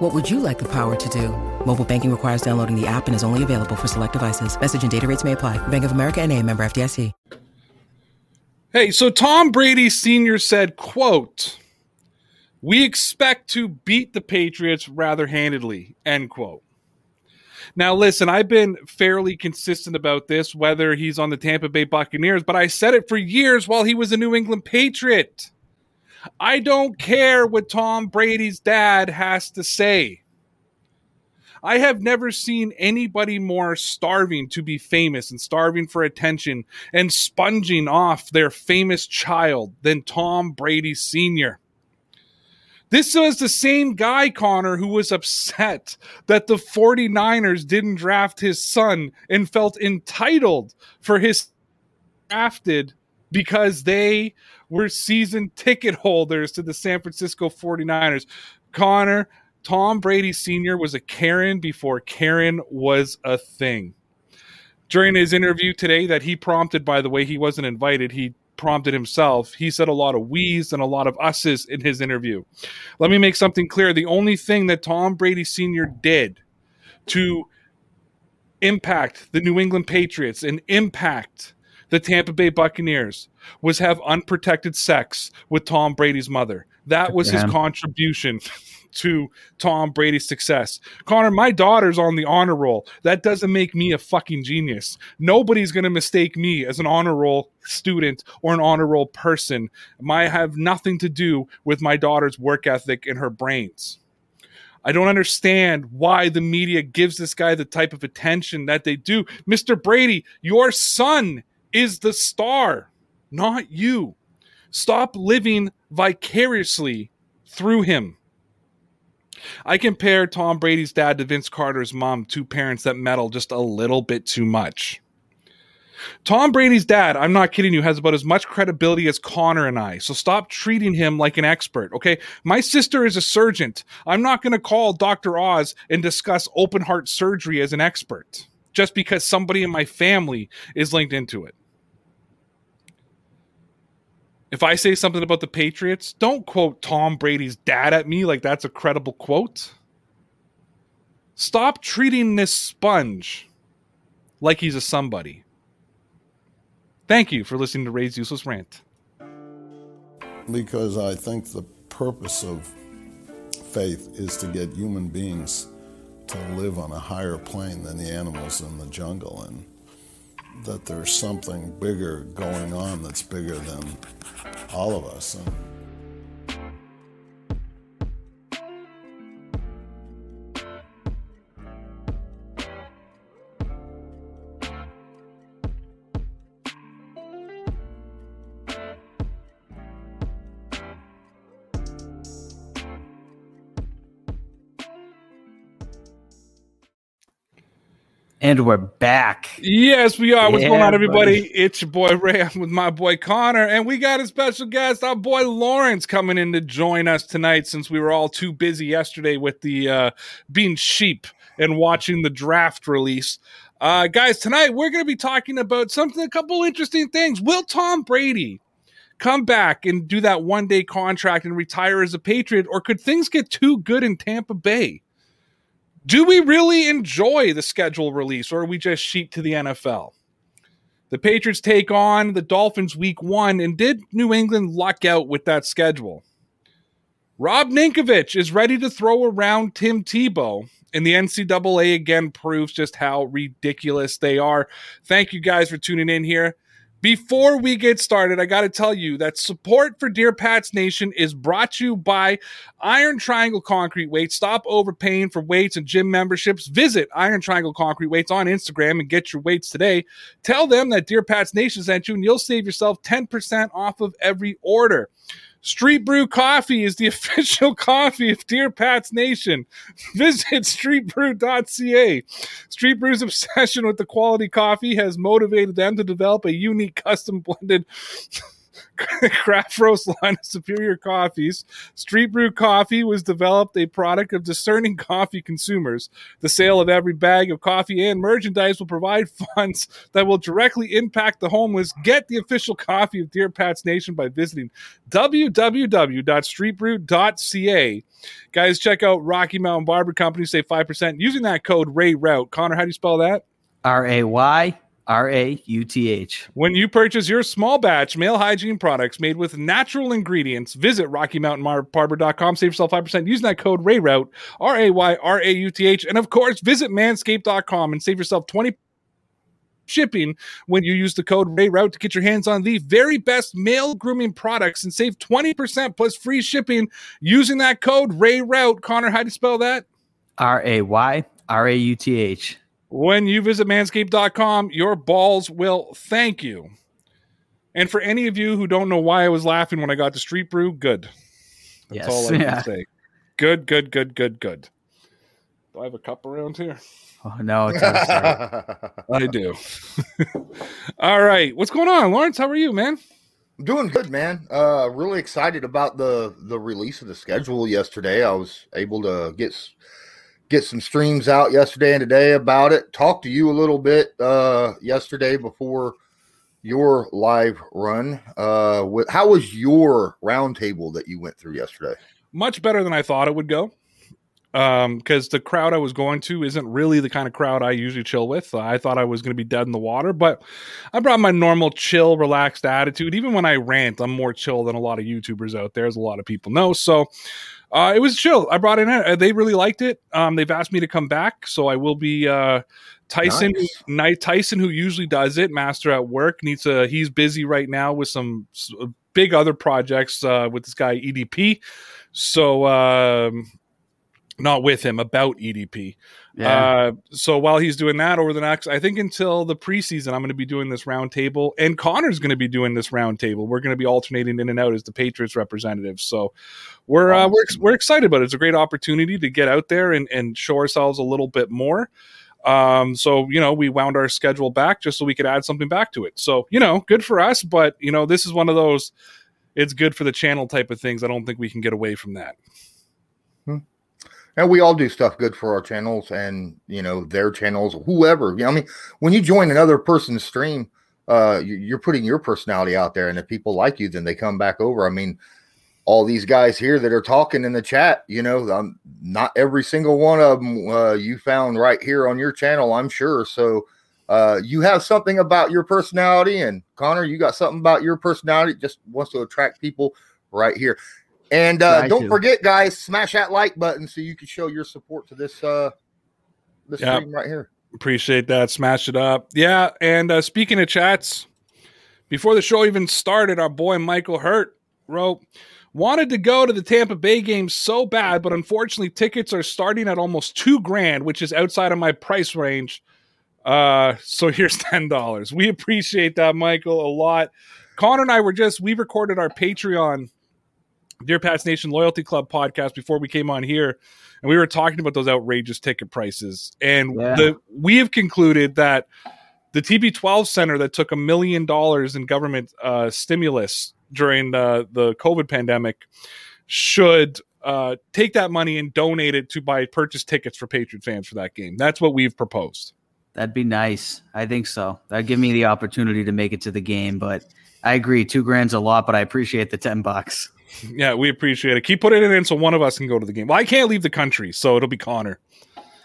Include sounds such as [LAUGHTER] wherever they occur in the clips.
What would you like the power to do? Mobile banking requires downloading the app and is only available for select devices. Message and data rates may apply. Bank of America and a member FDIC. Hey, so Tom Brady Sr. said, quote, we expect to beat the Patriots rather handedly, end quote. Now, listen, I've been fairly consistent about this, whether he's on the Tampa Bay Buccaneers, but I said it for years while he was a New England Patriot. I don't care what Tom Brady's dad has to say. I have never seen anybody more starving to be famous and starving for attention and sponging off their famous child than Tom Brady Sr. This was the same guy, Connor, who was upset that the 49ers didn't draft his son and felt entitled for his drafted because they were season ticket holders to the San Francisco 49ers. Connor, Tom Brady Sr. was a Karen before Karen was a thing. During his interview today, that he prompted, by the way, he wasn't invited. He prompted himself. He said a lot of we's and a lot of us's in his interview. Let me make something clear. The only thing that Tom Brady Sr. did to impact the New England Patriots and impact the Tampa Bay Buccaneers was have unprotected sex with Tom Brady's mother. That was his contribution [LAUGHS] to Tom Brady's success. Connor, my daughter's on the honor roll. That doesn't make me a fucking genius. Nobody's going to mistake me as an honor roll student or an honor roll person. I have nothing to do with my daughter's work ethic and her brains. I don't understand why the media gives this guy the type of attention that they do. Mr. Brady, your son is the star, not you. Stop living vicariously through him. I compare Tom Brady's dad to Vince Carter's mom, two parents that meddle just a little bit too much. Tom Brady's dad, I'm not kidding you, has about as much credibility as Connor and I. So stop treating him like an expert, okay? My sister is a surgeon. I'm not going to call Dr. Oz and discuss open heart surgery as an expert just because somebody in my family is linked into it. If I say something about the Patriots, don't quote Tom Brady's dad at me like that's a credible quote. Stop treating this sponge like he's a somebody. Thank you for listening to Ray's Useless Rant. Because I think the purpose of faith is to get human beings to live on a higher plane than the animals in the jungle and that there's something bigger going on that's bigger than all of us. And And we're back. Yes, we are. What's Yeah, going on, everybody? buddy. It's your boy Ray. I'm with my boy Connor, and we got a special guest, our boy Lawrence, coming in to join us tonight since we were all too busy yesterday with the uh, being sheep and watching the draft release. Uh, guys, tonight we're going to be talking about something, a couple interesting things. Will Tom Brady come back and do that one day contract and retire as a Patriot, or could things get too good in Tampa Bay? Do we really enjoy the schedule release, or are we just sheep to the NFL? The Patriots take on the Dolphins week one, and did New England luck out with that schedule? Rob Ninkovich is ready to throw around Tim Tebow, and the NCAA again proves just how ridiculous they are. Thank you guys for tuning in here. Before we get started, I got to tell you that support for Dear Pats Nation is brought to you by Iron Triangle Concrete Weights. Stop overpaying for weights and gym memberships. Visit Iron Triangle Concrete Weights on Instagram and get your weights today. Tell them that Dear Pats Nation sent you, and you'll save yourself 10% off of every order. Street Brew Coffee is the [LAUGHS] official coffee of Dear Pats Nation. Visit streetbrew.ca. Street Brew's obsession with the quality coffee has motivated them to develop a unique custom blended [LAUGHS] craft roast line of superior coffees. Street Brew Coffee was developed a product of discerning [LAUGHS] coffee consumers. The sale of every bag of coffee and merchandise will provide [LAUGHS] funds that will directly impact the homeless. Get the official coffee of Dear Pats Nation by visiting www.streetbrew.ca. Guys, check out Rocky Mountain Barber Company. Save 5% using that code Ray Rauth. Connor, how do you spell that? R A Y R A U T H. When you purchase your small batch male hygiene products made with natural ingredients, visit RockyMountainBarber.com. Save yourself 5% using that code RAYRAUTH, R A Y R A U T H. And of course, visit Manscaped.com and save yourself 20 shipping when you use the code RAYRAUTH to get your hands on the very best male grooming products and save 20% plus free shipping using that code RAYRAUTH. Connor, how do you spell that? R A Y R A U T H. When you visit manscaped.com, your balls will thank you. And for any of you who don't know why I was laughing when I got to Street Brew, good. That's Yes, all I yeah. can say. Good, good, good, good, good. Do I have a cup around here? Oh no, it's I'm sorry. [LAUGHS] I do. [LAUGHS] all right. What's going on, Lawrence? How are you, man? Doing good, man. Uh, really excited about the the release of the schedule yesterday. I was able to get s- get some streams out yesterday and today about it. Talk to you a little bit uh, yesterday before your live run. Uh, with, how was your roundtable that you went through yesterday? Much better than I thought it would go. Um, because the crowd I was going to isn't really the kind of crowd I usually chill with. I thought I was going to be dead in the water, but I brought my normal chill, relaxed attitude. Even when I rant, I'm more chill than a lot of YouTubers out there, as a lot of people know. So uh, it was chill. I brought in it. They really liked it. Um, they've asked me to come back, so I will be. Uh, Tyson, Nice. Night Tyson, who usually does it, master at work, needs to. He's busy right now with some big other projects uh, with this guy EDP. So um, not with him about EDP. Yeah. Uh, so while he's doing that over the next, I think until the preseason, I'm going to be doing this roundtable, and Connor's going to be doing this roundtable. We're going to be alternating in and out as the Patriots representatives. So we're uh, we're we're excited about it. It's a great opportunity to get out there and and show ourselves a little bit more. Um, so you know, we wound our schedule back just so we could add something back to it. So you know, good for us. But you know, this is one of those. It's good for the channel type of things. I don't think we can get away from that. And we all do stuff good for our channels and you know their channels, whoever. You know, I mean, when you join another person's stream, uh, you- you're putting your personality out there, and if people like you, then they come back over. I mean, all these guys here that are talking in the chat, you know, um, not every single one of them uh, you found right here on your channel, I'm sure. So uh, you have something about your personality, and Connor, you got something about your personality. Just wants to attract people right here. And uh, don't to. forget, guys, smash that like button so you can show your support to this uh this Yeah. stream right here. Appreciate that. Smash it up. Yeah. And uh, speaking of chats, before the show even started, our boy Michael Hurt wrote, Wanted to go to the Tampa Bay game so bad, but unfortunately, tickets are starting at almost two grand, which is outside of my price range. Uh, so [LAUGHS] here's ten dollars. We appreciate that, Michael, a lot. Connor and I were just we recorded our Patreon Dear Pats Nation Loyalty Club podcast before we came on here, and we were talking about those outrageous ticket prices. And Yeah. the we have concluded that the TB12 center that took a million dollars in government uh, stimulus during the, the COVID pandemic should uh, take that money and donate it to buy purchase tickets for Patriot fans for that game. That's what we've proposed. That'd be nice. I think so. That'd give me the opportunity to make it to the game. But I agree, two grand's a lot, but I appreciate the ten bucks. Yeah, we appreciate it. Keep putting it in so one of us can go to the game. Well, I can't leave the country, so it'll be Connor.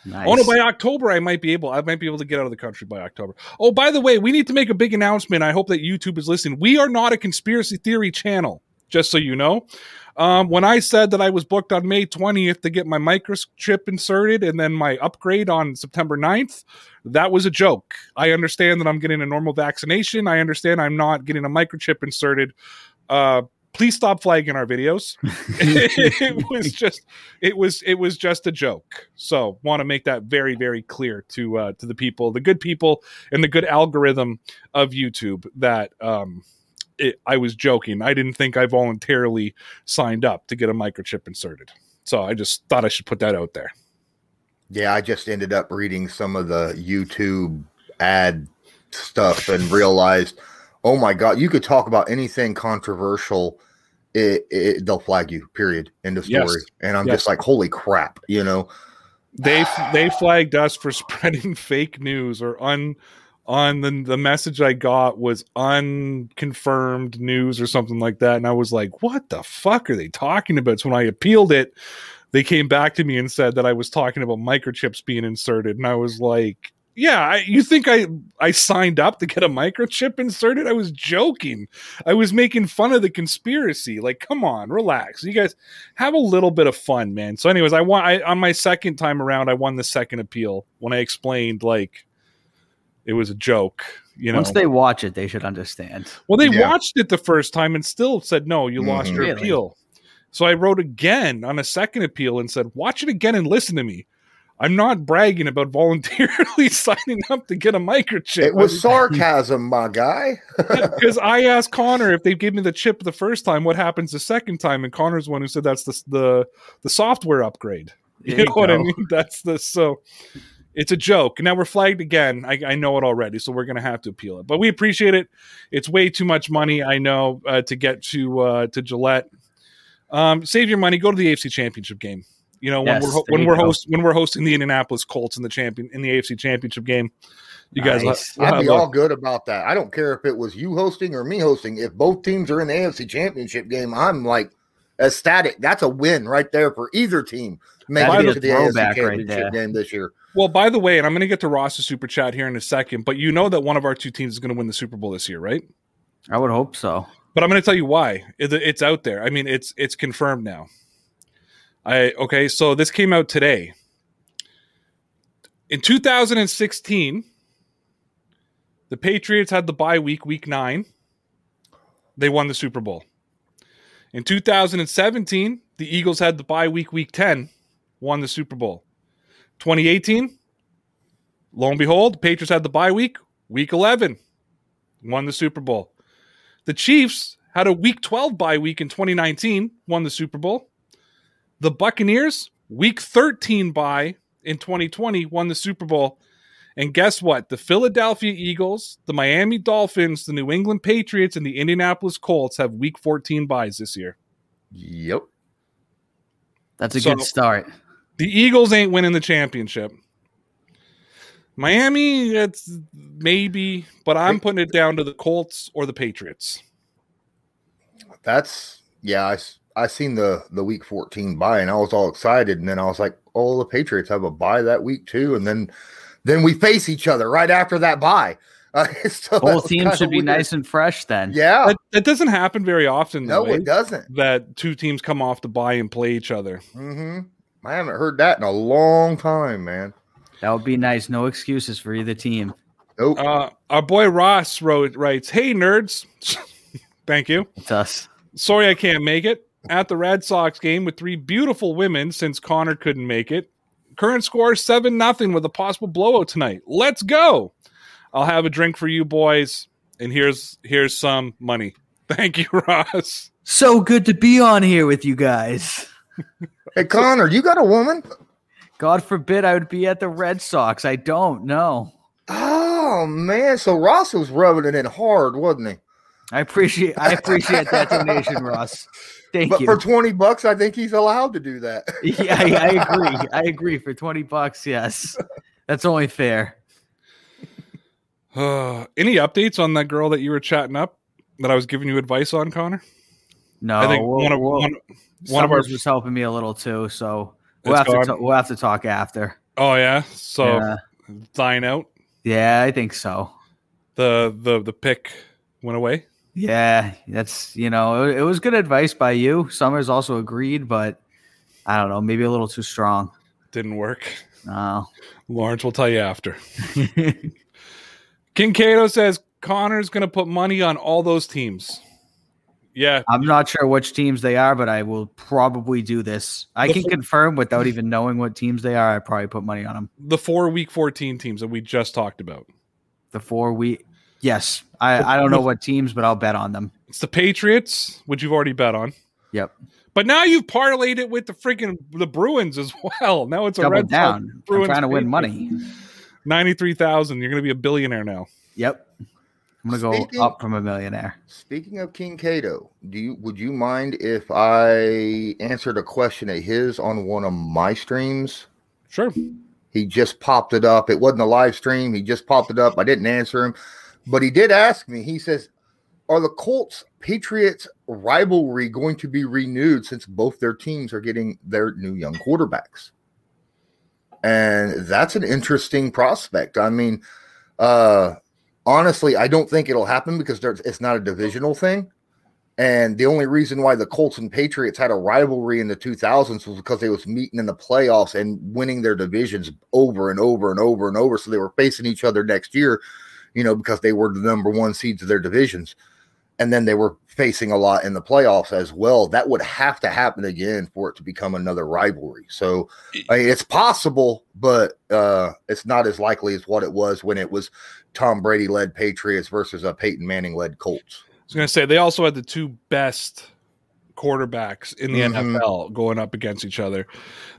Nice. Oh no, by October I might be able I might be able to get out of the country by October. Oh, by the way, we need to make a big announcement. I hope that YouTube is listening. We are not a conspiracy theory channel, just so you know. Um, when I said that I was booked on May 20th to get my microchip inserted and then my upgrade on September 9th, that was a joke. I understand that I'm getting a normal vaccination. I understand I'm not getting a microchip inserted. Uh, please stop flagging our videos. [LAUGHS] it was just it was it was just a joke. So want to make that very very clear to uh, to the people, the good people, and the good algorithm of YouTube that um, it, I was joking. I didn't think I voluntarily signed up to get a microchip inserted. So I just thought I should put that out there. Yeah, I just ended up reading some of the YouTube ad stuff and realized, oh my god, you could talk about anything controversial. It, it they'll flag you. Period. End of story. Yes. And I'm Yes. just like, holy crap, you know. They they flagged us for [LAUGHS] spreading fake news or un on the the message I got was unconfirmed news or something like that, and I was like, "What the fuck are they talking about?" So when I appealed it, they came back to me and said that I was talking about microchips being inserted, and I was like, "Yeah, I, you think I I signed up to get a microchip inserted? I was joking. I was making fun of the conspiracy. Like, come on, relax. You guys have a little bit of fun, man." So, anyways, I won. I on my second time around, I won the second appeal when I explained like it was a joke. You know, Once they watch it, they should understand. well, they Yeah. watched it the first time and still said, no, you lost Mhm. your Really? appeal. So I wrote again on a second appeal and said, watch it again and listen to me. I'm not bragging about [LAUGHS] voluntarily signing up to get a microchip. It was sarcasm, my guy. [LAUGHS] [LAUGHS] because I asked Connor if they gave me the chip the first time, what happens the second time? And Connor's one who said that's the the, the software upgrade. You There know you what I mean? That's the so it's a joke. Now we're flagged again. I, I know it already, so we're gonna have to appeal it. But we appreciate it. It's way too much money, I know, uh, to get to uh, to Gillette. Um, save your money. Go to the AFC Championship game. You know when Yes, we're when we're go. host when we're hosting the Indianapolis Colts in the champion in the AFC Championship game. You guys, will- Nice. will I'd be a- all good about that. I don't care if it was you hosting or me hosting. If both teams are in the AFC Championship game, I'm like ecstatic. That's a win right there for either team making That'd it to the AFC throwback right Championship game this year. Well, by the way, and I'm going to get to Ross's super chat here in a second, but you know that one of our two teams is going to win the Super Bowl this year, right? I would hope so. But I'm going to tell you why. It's out there. I mean, it's it's confirmed now. I okay, so this came out today. In 2016, the Patriots had the bye week, week 9. They won the Super Bowl. In 2017, the Eagles had the bye week, week 10, won the Super Bowl. 2018, lo and behold, the Patriots had the bye week, week 11, won the Super Bowl. The Chiefs had a week 12 bye week in 2019, won the Super Bowl. The Buccaneers, week 13 bye in 2020, won the Super Bowl. And guess what? The Philadelphia Eagles, the Miami Dolphins, the New England Patriots, and the Indianapolis Colts have week 14 byes this year. Yep. That's a So- good start. The Eagles ain't winning the championship. Miami, it's maybe, but I'm putting it down to the Colts or the Patriots. That's yeah. I s- I seen the the week 14 bye and I was all excited and then I was like, oh, the Patriots have a bye that week too, and then then we face each other right after that bye. [LAUGHS] Uh, so that Both teams kinda should be weird. nice and fresh then. Yeah. That, that doesn't happen very often, no, though, eh? it doesn't. that two teams come off the bye and play each other. hmm I haven't heard that in a long time, man. That would be nice. No excuses for either team. Nope. Uh, our boy Ross wrote writes, "Hey nerds, [LAUGHS] thank you. It's us. Sorry I can't make it at the Red Sox game with three beautiful women since Connor couldn't make it. Current score seven nothing with a possible blowout tonight. Let's go. I'll have a drink for you boys, and here's here's some money. [LAUGHS] Thank you, Ross. So good to be on here with you guys. hey, Connor, you got a woman? God forbid I would be at the Red Sox. I don't know. Oh man, so Ross was rubbing it in hard, wasn't he? I appreciate I appreciate that donation, Ross. [LAUGHS] Thank But you. for 20 bucks, I think he's allowed to do that. [LAUGHS] yeah, I, I agree. [LAUGHS] I agree. For 20 bucks, yes. That's only fair. [SIGHS] Uh, any updates on that girl that you were chatting up that I was giving you advice on, Connor? No, I think we'll- one of we'll- one, one of our Summers was helping me a little too, so we'll It's have to gone? ta- we'll have to talk after. oh yeah, so yeah. dying out. yeah, I think so. The the the pick went away. Yeah, that's you know it, it was good advice by you. Summers also agreed, but I don't know, maybe a little too strong. Didn't work. No. Lawrence will tell you after. [LAUGHS] King Kato says Connor's going to put money on all those teams. Yeah, I'm not sure which teams they are, but I will probably do this. I The can fo- confirm without even knowing what teams they are. I probably put money on them. the four week 14 teams that we just talked about. The four week. Yes, I, I don't know what teams, but I'll bet on them. It's the Patriots, which you've already bet on. Yep. But now you've parlayed it with the freaking the Bruins as well. Now it's a Double Red down. Sox I'm Bruins trying to win money. Ninety three thousand. You're going to be a billionaire now. Yep. I'm gonna go Speaking- up from a millionaire. Speaking of King Cato, do you would you mind if I answered a question of his on one of my streams? Sure. He just popped it up. It wasn't a live stream. He just popped it up. I didn't answer him, but he did ask me. He says, "Are the Colts Patriots rivalry going to be renewed since both their teams are getting their new young quarterbacks?" And that's an interesting prospect. I mean, uh, honestly, I don't think it'll happen because it's not a divisional thing. And the only reason why the Colts and Patriots had a rivalry in the 2000s was because they was meeting in the playoffs and winning their divisions over and over and over and over. So they were facing each other next year, you know, because they were the number one seeds of their divisions. And then they were facing a lot in the playoffs as well. That would have to happen again for it to become another rivalry. So I mean, it's possible, but uh, it's not as likely as what it was when it was Tom Brady led Patriots versus a Peyton Manning led Colts. I was going to say they also had the two best quarterbacks in the Mhm. NFL going up against each other.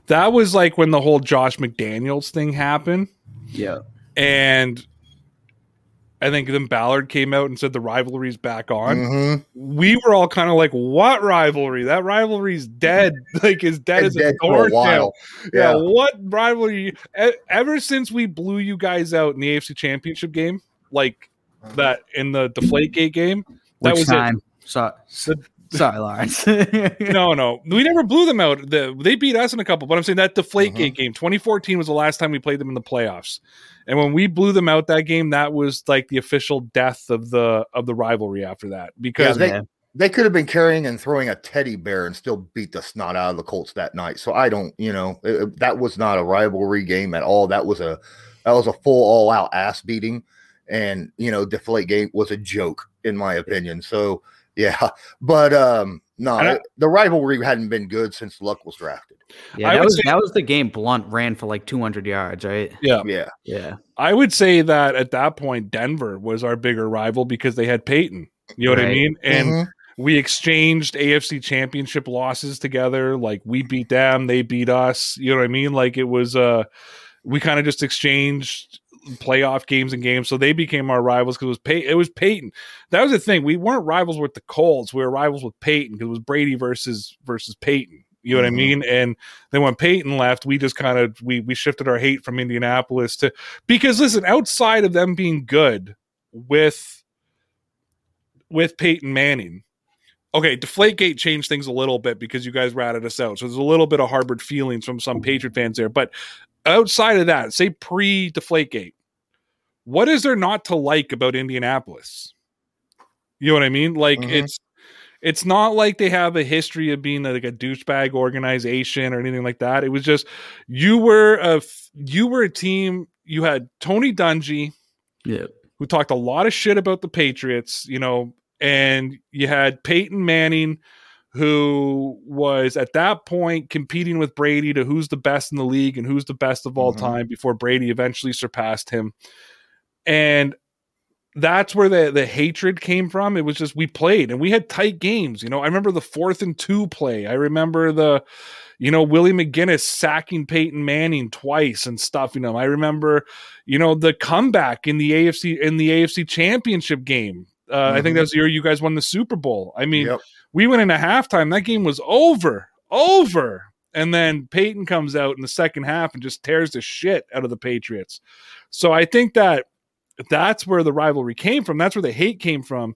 That was like when the whole Josh McDaniels thing happened, Yeah. and I think then Ballard came out and said the rivalry's back on. Mhm. We were all kind of like, "What rivalry? That rivalry's dead. [LAUGHS] Like is dead It's as a dead for a doornail." while. Yeah. Yeah. what rivalry? Ever since we blew you guys out in the AFC Championship game, like that in the Deflategate game, that Which was time? So, The- [LAUGHS] sorry, Lawrence. [LAUGHS] No, no, we never blew them out. The, they beat us in a couple, but I'm saying that Deflategate Mhm. game, 2014 was the last time we played them in the playoffs, and when we blew them out that game, that was like the official death of the of the rivalry after that because they- Yeah. They could have been carrying and throwing a teddy bear and still beat the snot out of the Colts that night. So I don't, you know, it- it- that was not a rivalry game at all. That was a that was a full all out ass beating, and you know, Deflate game was a joke in my opinion. So yeah, [LAUGHS] but um, no, I- it- the rivalry hadn't been good since Luck was drafted. yeah, that was say- that was the game. Blount ran for like 200 yards, right? yeah, Yeah, Yeah. I would say that at that point Denver was our bigger rival because they had Peyton. You know what I mean? And Mhm. we exchanged AFC championship losses together. Like we beat them, they beat us. You know what I mean? Like it was uh we kind of just exchanged playoff games and games. So they became our rivals because it was Pey- it was Peyton. That was the thing. We weren't rivals with the Colts. We were rivals with Peyton because it was Brady versus versus Peyton. You know what Mhm. I mean? And then when Peyton left, we just kind of we we shifted our hate from Indianapolis to because listen, outside of them being good with with Peyton Manning, okay, Deflategate changed things a little bit because you guys ratted us out. So there's a little bit of harbored feelings from some Patriot fans there. But outside of that, say pre Deflategate, what is there not to like about Indianapolis? You know what I mean? Like Mhm. it's it's not like they have a history of being like a douchebag organization or anything like that. It was just you were a you were a team. You had Tony Dungy, Yeah. who talked a lot of shit about the Patriots, you know, and you had Peyton Manning, who was at that point competing with Brady to who's the best in the league and who's the best of all Mhm. time before Brady eventually surpassed him. And that's where the, the hatred came from. It was just we played and we had tight games. You know, I remember the fourth and two play. I remember the, you know, Willie McGinest sacking Peyton Manning twice and stuff. him. I remember, you know, the comeback in the AFC in the AFC championship game. Uh, I think Mhm. that was the year you guys won the Super Bowl. I mean, Yep. we went into halftime. That game was over, over. And then Peyton comes out in the second half and just tears the shit out of the Patriots. So I think that that's where the rivalry came from. That's where the hate came from.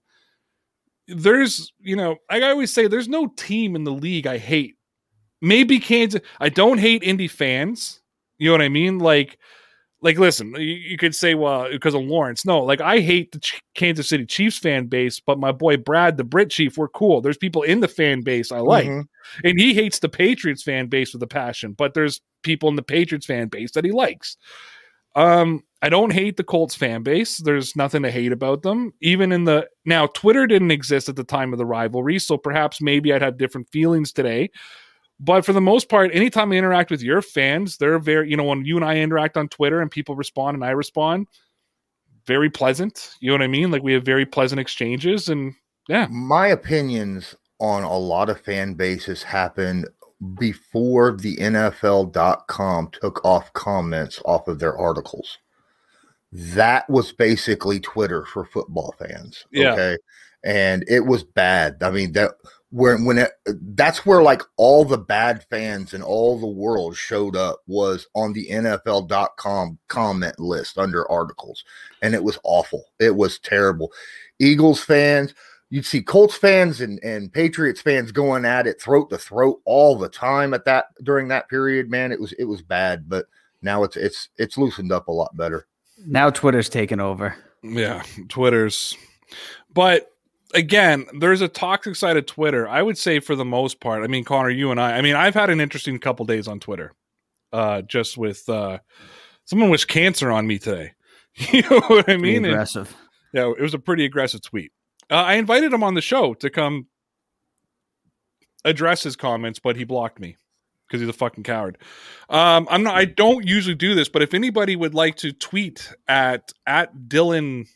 There's, you know, I always say, there's no team in the league I hate. Maybe Kansas. I don't hate indie fans. You know what I mean? Like, like listen, you, you could say, well, because of Lawrence. No, like I hate the Ch- Kansas City Chiefs fan base, but my boy Brad, the Brit Chief, we're cool. There's people in the fan base I like Mhm. and he hates the Patriots fan base with a passion, but there's people in the Patriots fan base that he likes. Um, I don't hate the Colts fan base. There's nothing to hate about them. Even in the now, Twitter didn't exist at the time of the rivalry, so perhaps maybe I'd have different feelings today. But for the most part, anytime I interact with your fans, they're very, you know, when you and I interact on Twitter and people respond and I respond, very pleasant. You know what I mean? Like we have very pleasant exchanges, and yeah. My opinions on a lot of fan bases happened before the NFL.com took off comments off of their articles. That was basically Twitter for football fans. Yeah. Okay. And it was bad. I mean, that where when it, that's where like all the bad fans in all the world showed up was on the NFL.com comment list under articles. And it was awful. It was terrible. Eagles fans, you'd see Colts fans and, and Patriots fans going at it throat to throat all the time at that during that period. Man, it was it was bad, but now it's it's it's loosened up a lot better. Now Twitter's taken over. Yeah, Twitter's. But again, there's a toxic side of Twitter. I would say for the most part. I mean, Connor, you and I. I mean, I've had an interesting couple days on Twitter. Uh, just with uh, someone wished cancer on me today. [LAUGHS] You know what I mean? And- aggressive. yeah, it was a pretty aggressive tweet. Uh, I invited him on the show to come address his comments, but he blocked me because he's a fucking coward. Um, I'm not. I don't usually do this, but if anybody would like to tweet at at Dylan,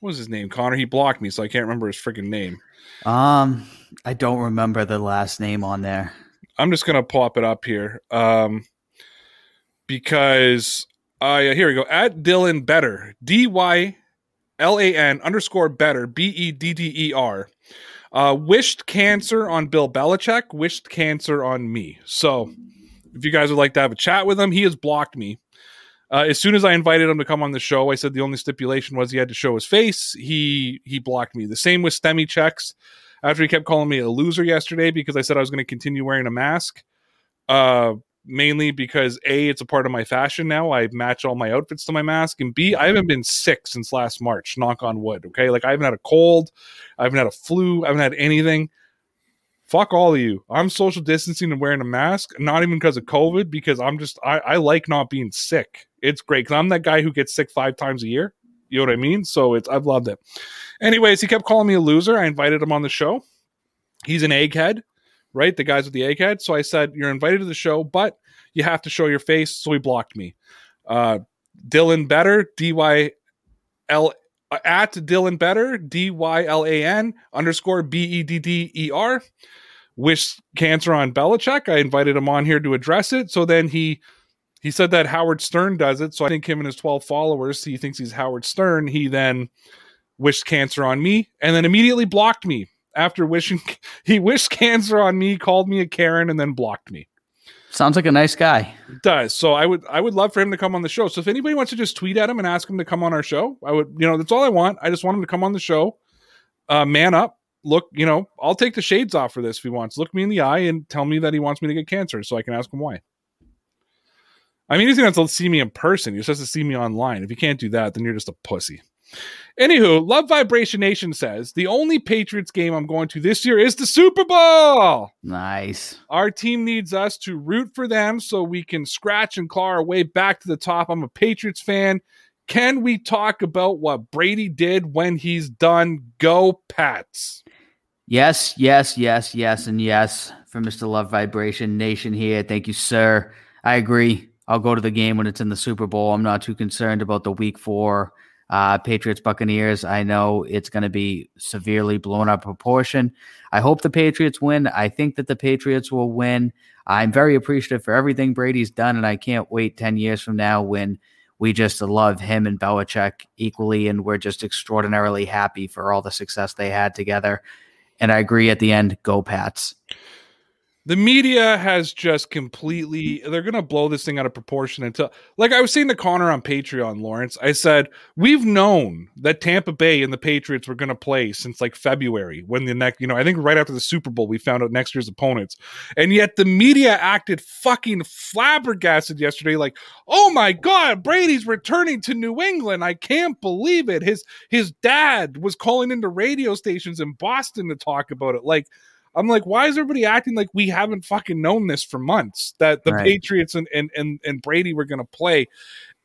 what was his name? Connor. He blocked me, so I can't remember his freaking name. Um, I don't remember the last name on there. I'm just gonna pop it up here, um, because uh, yeah, here we go. At Dylan Bedder, D Y L A N underscore Bedder, B E D D E R. Uh, wished cancer on Bill Belichick. Wished cancer on me. So, if you guys would like to have a chat with him, he has blocked me. Uh, as soon as I invited him to come on the show, I said the only stipulation was he had to show his face. He he blocked me. The same with Stemy checks. After he kept calling me a loser yesterday because I said I was going to continue wearing a mask. Uh, mainly because a it's a part of my fashion now. I match all my outfits to my mask, and b I haven't been sick since last March. Knock on wood. Okay, like I haven't had a cold, I haven't had a flu, I haven't had anything. Fuck all of you. I'm social distancing and wearing a mask, not even because of COVID, because I'm just I, I like not being sick. It's great because I'm that guy who gets sick five times a year. You know what I mean? So it's I've loved it. Anyways, he kept calling me a loser. I invited him on the show. He's an egghead, right? The guys with the egghead. So I said, You're invited to the show, but you have to show your face. So he blocked me. Uh, Dylan Bedder, D Y L at Dylan Bedder, D Y L A N underscore B E D D E R. Wish cancer on Belichick. I invited him on here to address it. So then he he said that Howard Stern does it. So I think him and his 12 followers, he thinks he's Howard Stern. He then wished cancer on me and then immediately blocked me after wishing [LAUGHS] he wished cancer on me, called me a Karen, and then blocked me. Sounds like a nice guy. It does. So I would I would love for him to come on the show. So if anybody wants to just tweet at him and ask him to come on our show, I would, you know, that's all I want. I just want him to come on the show. Uh man up. Look, you know, I'll take the shades off for this if he wants. Look me in the eye and tell me that he wants me to get cancer so I can ask him why. I mean, he's gonna have to see me in person. He just has to see me online. If you can't do that, then you're just a pussy. Anywho, Love Vibration Nation says the only Patriots game I'm going to this year is the Super Bowl. Nice. Our team needs us to root for them so we can scratch and claw our way back to the top. I'm a Patriots fan. Can we talk about what Brady did when he's done? Go Pats. Yes, yes, yes, yes, and yes for Mr. Love Vibration Nation here. Thank you, sir. I agree. I'll go to the game when it's in the Super Bowl. I'm not too concerned about the week four uh, Patriots Buccaneers. I know it's going to be severely blown out of proportion. I hope the Patriots win. I think that the Patriots will win. I'm very appreciative for everything Brady's done, and I can't wait 10 years from now when we just love him and Belichick equally, and we're just extraordinarily happy for all the success they had together. And I agree at the end, go Pats. The media has just completely they're gonna blow this thing out of proportion until like I was saying to Connor on Patreon, Lawrence, I said, we've known that Tampa Bay and the Patriots were gonna play since like February when the next you know, I think right after the Super Bowl we found out next year's opponents. And yet the media acted fucking flabbergasted yesterday, like, oh my god, Brady's returning to New England. I can't believe it. His his dad was calling into radio stations in Boston to talk about it. Like I'm like, why is everybody acting like we haven't fucking known this for months that the Right. Patriots and, and and and Brady were going to play?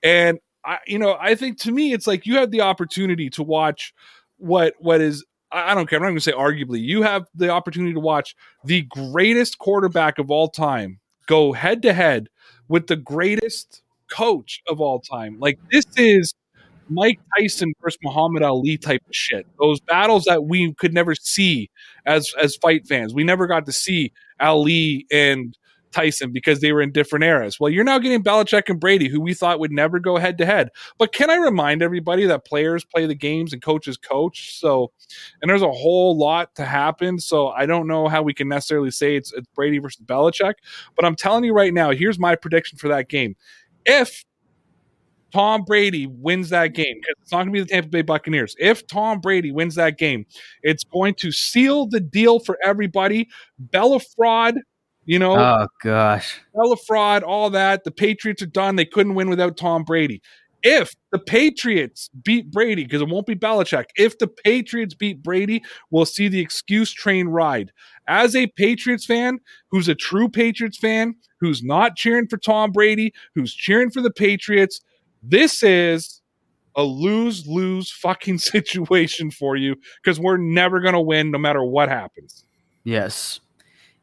And I, you know, I think to me, it's like you had the opportunity to watch what what is. I I don't care. I'm not going to say arguably. You have the opportunity to watch the greatest quarterback of all time go head to head with the greatest coach of all time. Like this is Mike Tyson versus Muhammad Ali type of shit. Those battles that we could never see as as fight fans. We never got to see Ali and Tyson because they were in different eras. Well, you're now getting Belichick and Brady, who we thought would never go head to head. But can I remind everybody that players play the games and coaches coach? So, and there's a whole lot to happen. So I don't know how we can necessarily say it's, it's Brady versus Belichick. But I'm telling you right now, here's my prediction for that game. If Tom Brady wins that game, because it's not going to be the Tampa Bay Buccaneers. If Tom Brady wins that game, it's going to seal the deal for everybody. Bella fraud you know, oh gosh, Bella fraud, all that. The Patriots are done. They couldn't win without Tom Brady. If the Patriots beat Brady, because it won't be Belichick, if the Patriots beat Brady, we'll see the excuse train ride. As a Patriots fan, who's a true Patriots fan, who's not cheering for Tom Brady, who's cheering for the Patriots, this is a lose lose fucking [LAUGHS] situation for you because we're never going to win no matter what happens. Yes.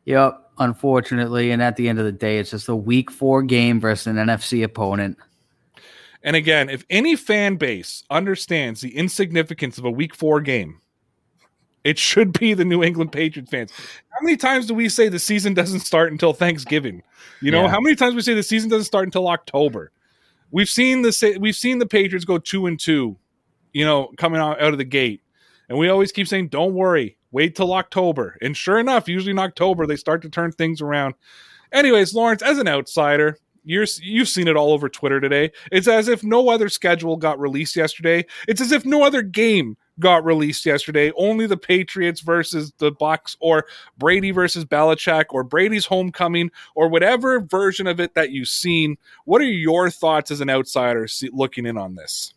Yep unfortunately. And at the end of the day, it's just a week four game versus an NFC opponent. And again, if any fan base understands the insignificance of a week four game, it should be the New England Patriots fans. How many times do we say the season doesn't start until Thanksgiving? You know, yeah. how many times we say the season doesn't start until October? We've seen the we've seen the Patriots go two and two, you know, coming out, out of the gate. And we always keep saying, Don't worry, wait till October. And sure enough, usually in October, they start to turn things around. Anyways, Lawrence, as an outsider, you're you've seen it all over Twitter today. It's as if no other schedule got released yesterday. It's as if no other game got released yesterday. Only the Patriots versus the Bucs, or Brady versus Belichick, or Brady's homecoming, or whatever version of it that you've seen. What are your thoughts as an outsider looking in on this?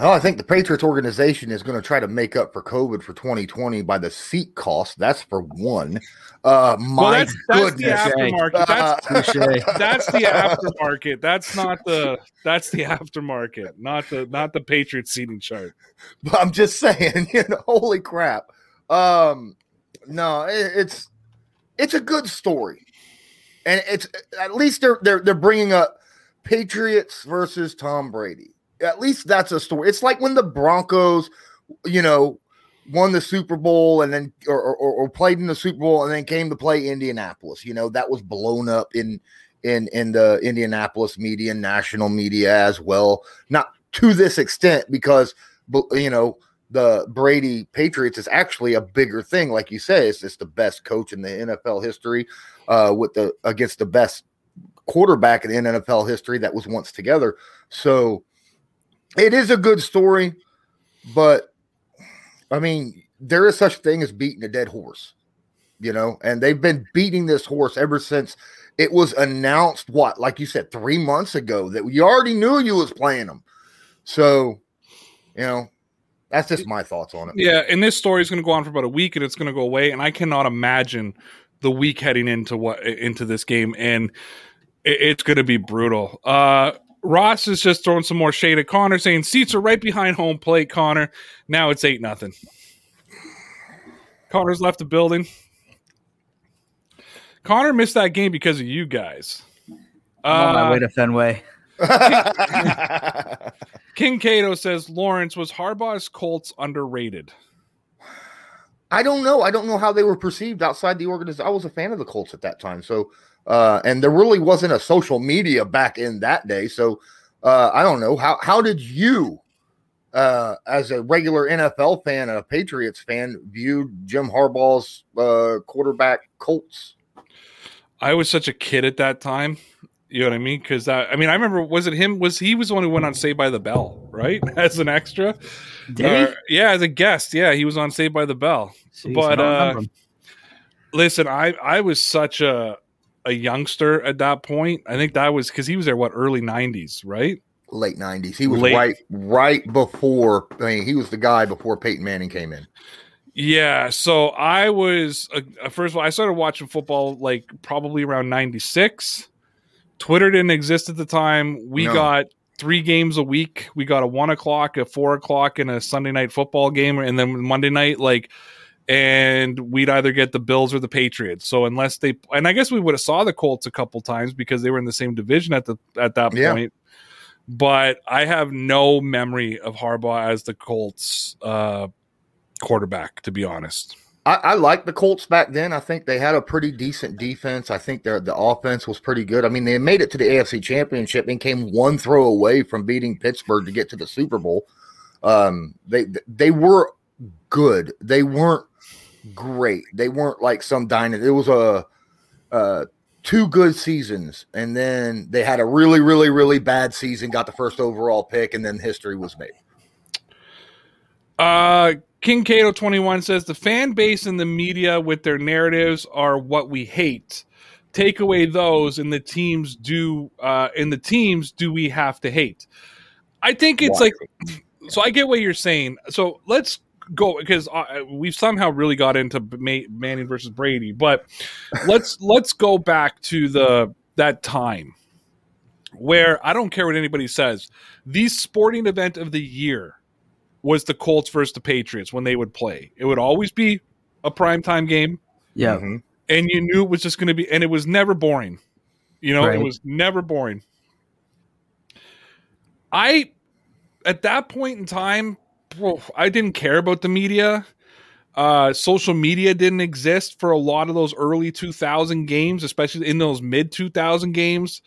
Well, I think the Patriots organization is going to try to make up for COVID for 2020 by the seat cost. That's for one. Uh, my well, that's, that's goodness. the aftermarket. That's, [LAUGHS] that's the aftermarket. That's not the that's the aftermarket, not the not the Patriots seating chart. But I'm just saying, [LAUGHS] you know, holy crap. Um, no, it, it's it's a good story, and it's at least they're they're they're bringing up Patriots versus Tom Brady at least that's a story. It's like when the Broncos, you know, won the Super Bowl and then or, or, or, played in the Super Bowl and then came to play Indianapolis. You know, that was blown up in in in the Indianapolis media and national media as well. Not to this extent because you know the Brady Patriots is actually a bigger thing. Like you say, it's just the best coach in the NFL history uh, with the against the best quarterback in NFL history that was once together. So it is a good story, but I mean, there is such thing as beating a dead horse, you know, and they've been beating this horse ever since it was announced. What, like you said, three months ago that you already knew you was playing them. So, you know, that's just my thoughts on it. Yeah, and this story is going to go on for about a week, and it's going to go away. And I cannot imagine the week heading into what into this game, and it, it's going to be brutal. Uh, Ross is just throwing some more shade at Connor, saying seats are right behind home plate. Connor, now it's eight nothing. Connor's left the building. Connor missed that game because of you guys. I'm on my uh, way to Fenway. [LAUGHS] King Cato says Lawrence was Harbaugh's Colts underrated. I don't know. I don't know how they were perceived outside the organization. I was a fan of the Colts at that time, so uh, and there really wasn't a social media back in that day. So uh, I don't know how how did you, uh, as a regular NFL fan and a Patriots fan, view Jim Harbaugh's uh, quarterback Colts? I was such a kid at that time. You know what I mean? Because I mean, I remember was it him? Was he was the one who went on Saved by the Bell, right? [LAUGHS] As an extra, did he? Yeah, as a guest. Yeah, he was on Saved by the Bell. Jeez, but uh, listen, I I was such a a youngster at that point. I think that was because he was there what early '90s, right? Late '90s. He was Late. right right before. I mean, he was the guy before Peyton Manning came in. Yeah, so I was uh, first of all, I started watching football like probably around '96. Twitter didn't exist at the time. We no. got three games a week. We got a one o'clock, a four o'clock, and a Sunday night football game, and then Monday night like and we'd either get the Bills or the Patriots. So unless they and I guess we would have saw the Colts a couple times because they were in the same division at the at that yeah. point. but I have no memory of Harbaugh as the Colts uh, quarterback, to be honest. I, I like the Colts back then. I think they had a pretty decent defense. I think their the offense was pretty good. I mean, they made it to the AFC Championship and came one throw away from beating Pittsburgh to get to the Super Bowl. Um, they they were good. They weren't great. They weren't like some dining. It was a, a two good seasons, and then they had a really, really, really bad season. Got the first overall pick, and then history was made. Uh, King Cato 21 says the fan base and the media with their narratives are what we hate. Take away those and the teams do uh in the teams do we have to hate? I think it's like so I get what you're saying. So let's go because uh, we've somehow really got into Manning versus Brady, but let's [LAUGHS] let's go back to the that time where I don't care what anybody says. The sporting event of the year was the Colts versus the Patriots when they would play. It would always be a primetime game. Yeah. Mm-hmm. And you knew it was just going to be, and it was never boring. You know, right. it was never boring. I, at that point in time, I didn't care about the media. Uh, social media didn't exist for a lot of those early 2000 games, especially in those mid 2000 games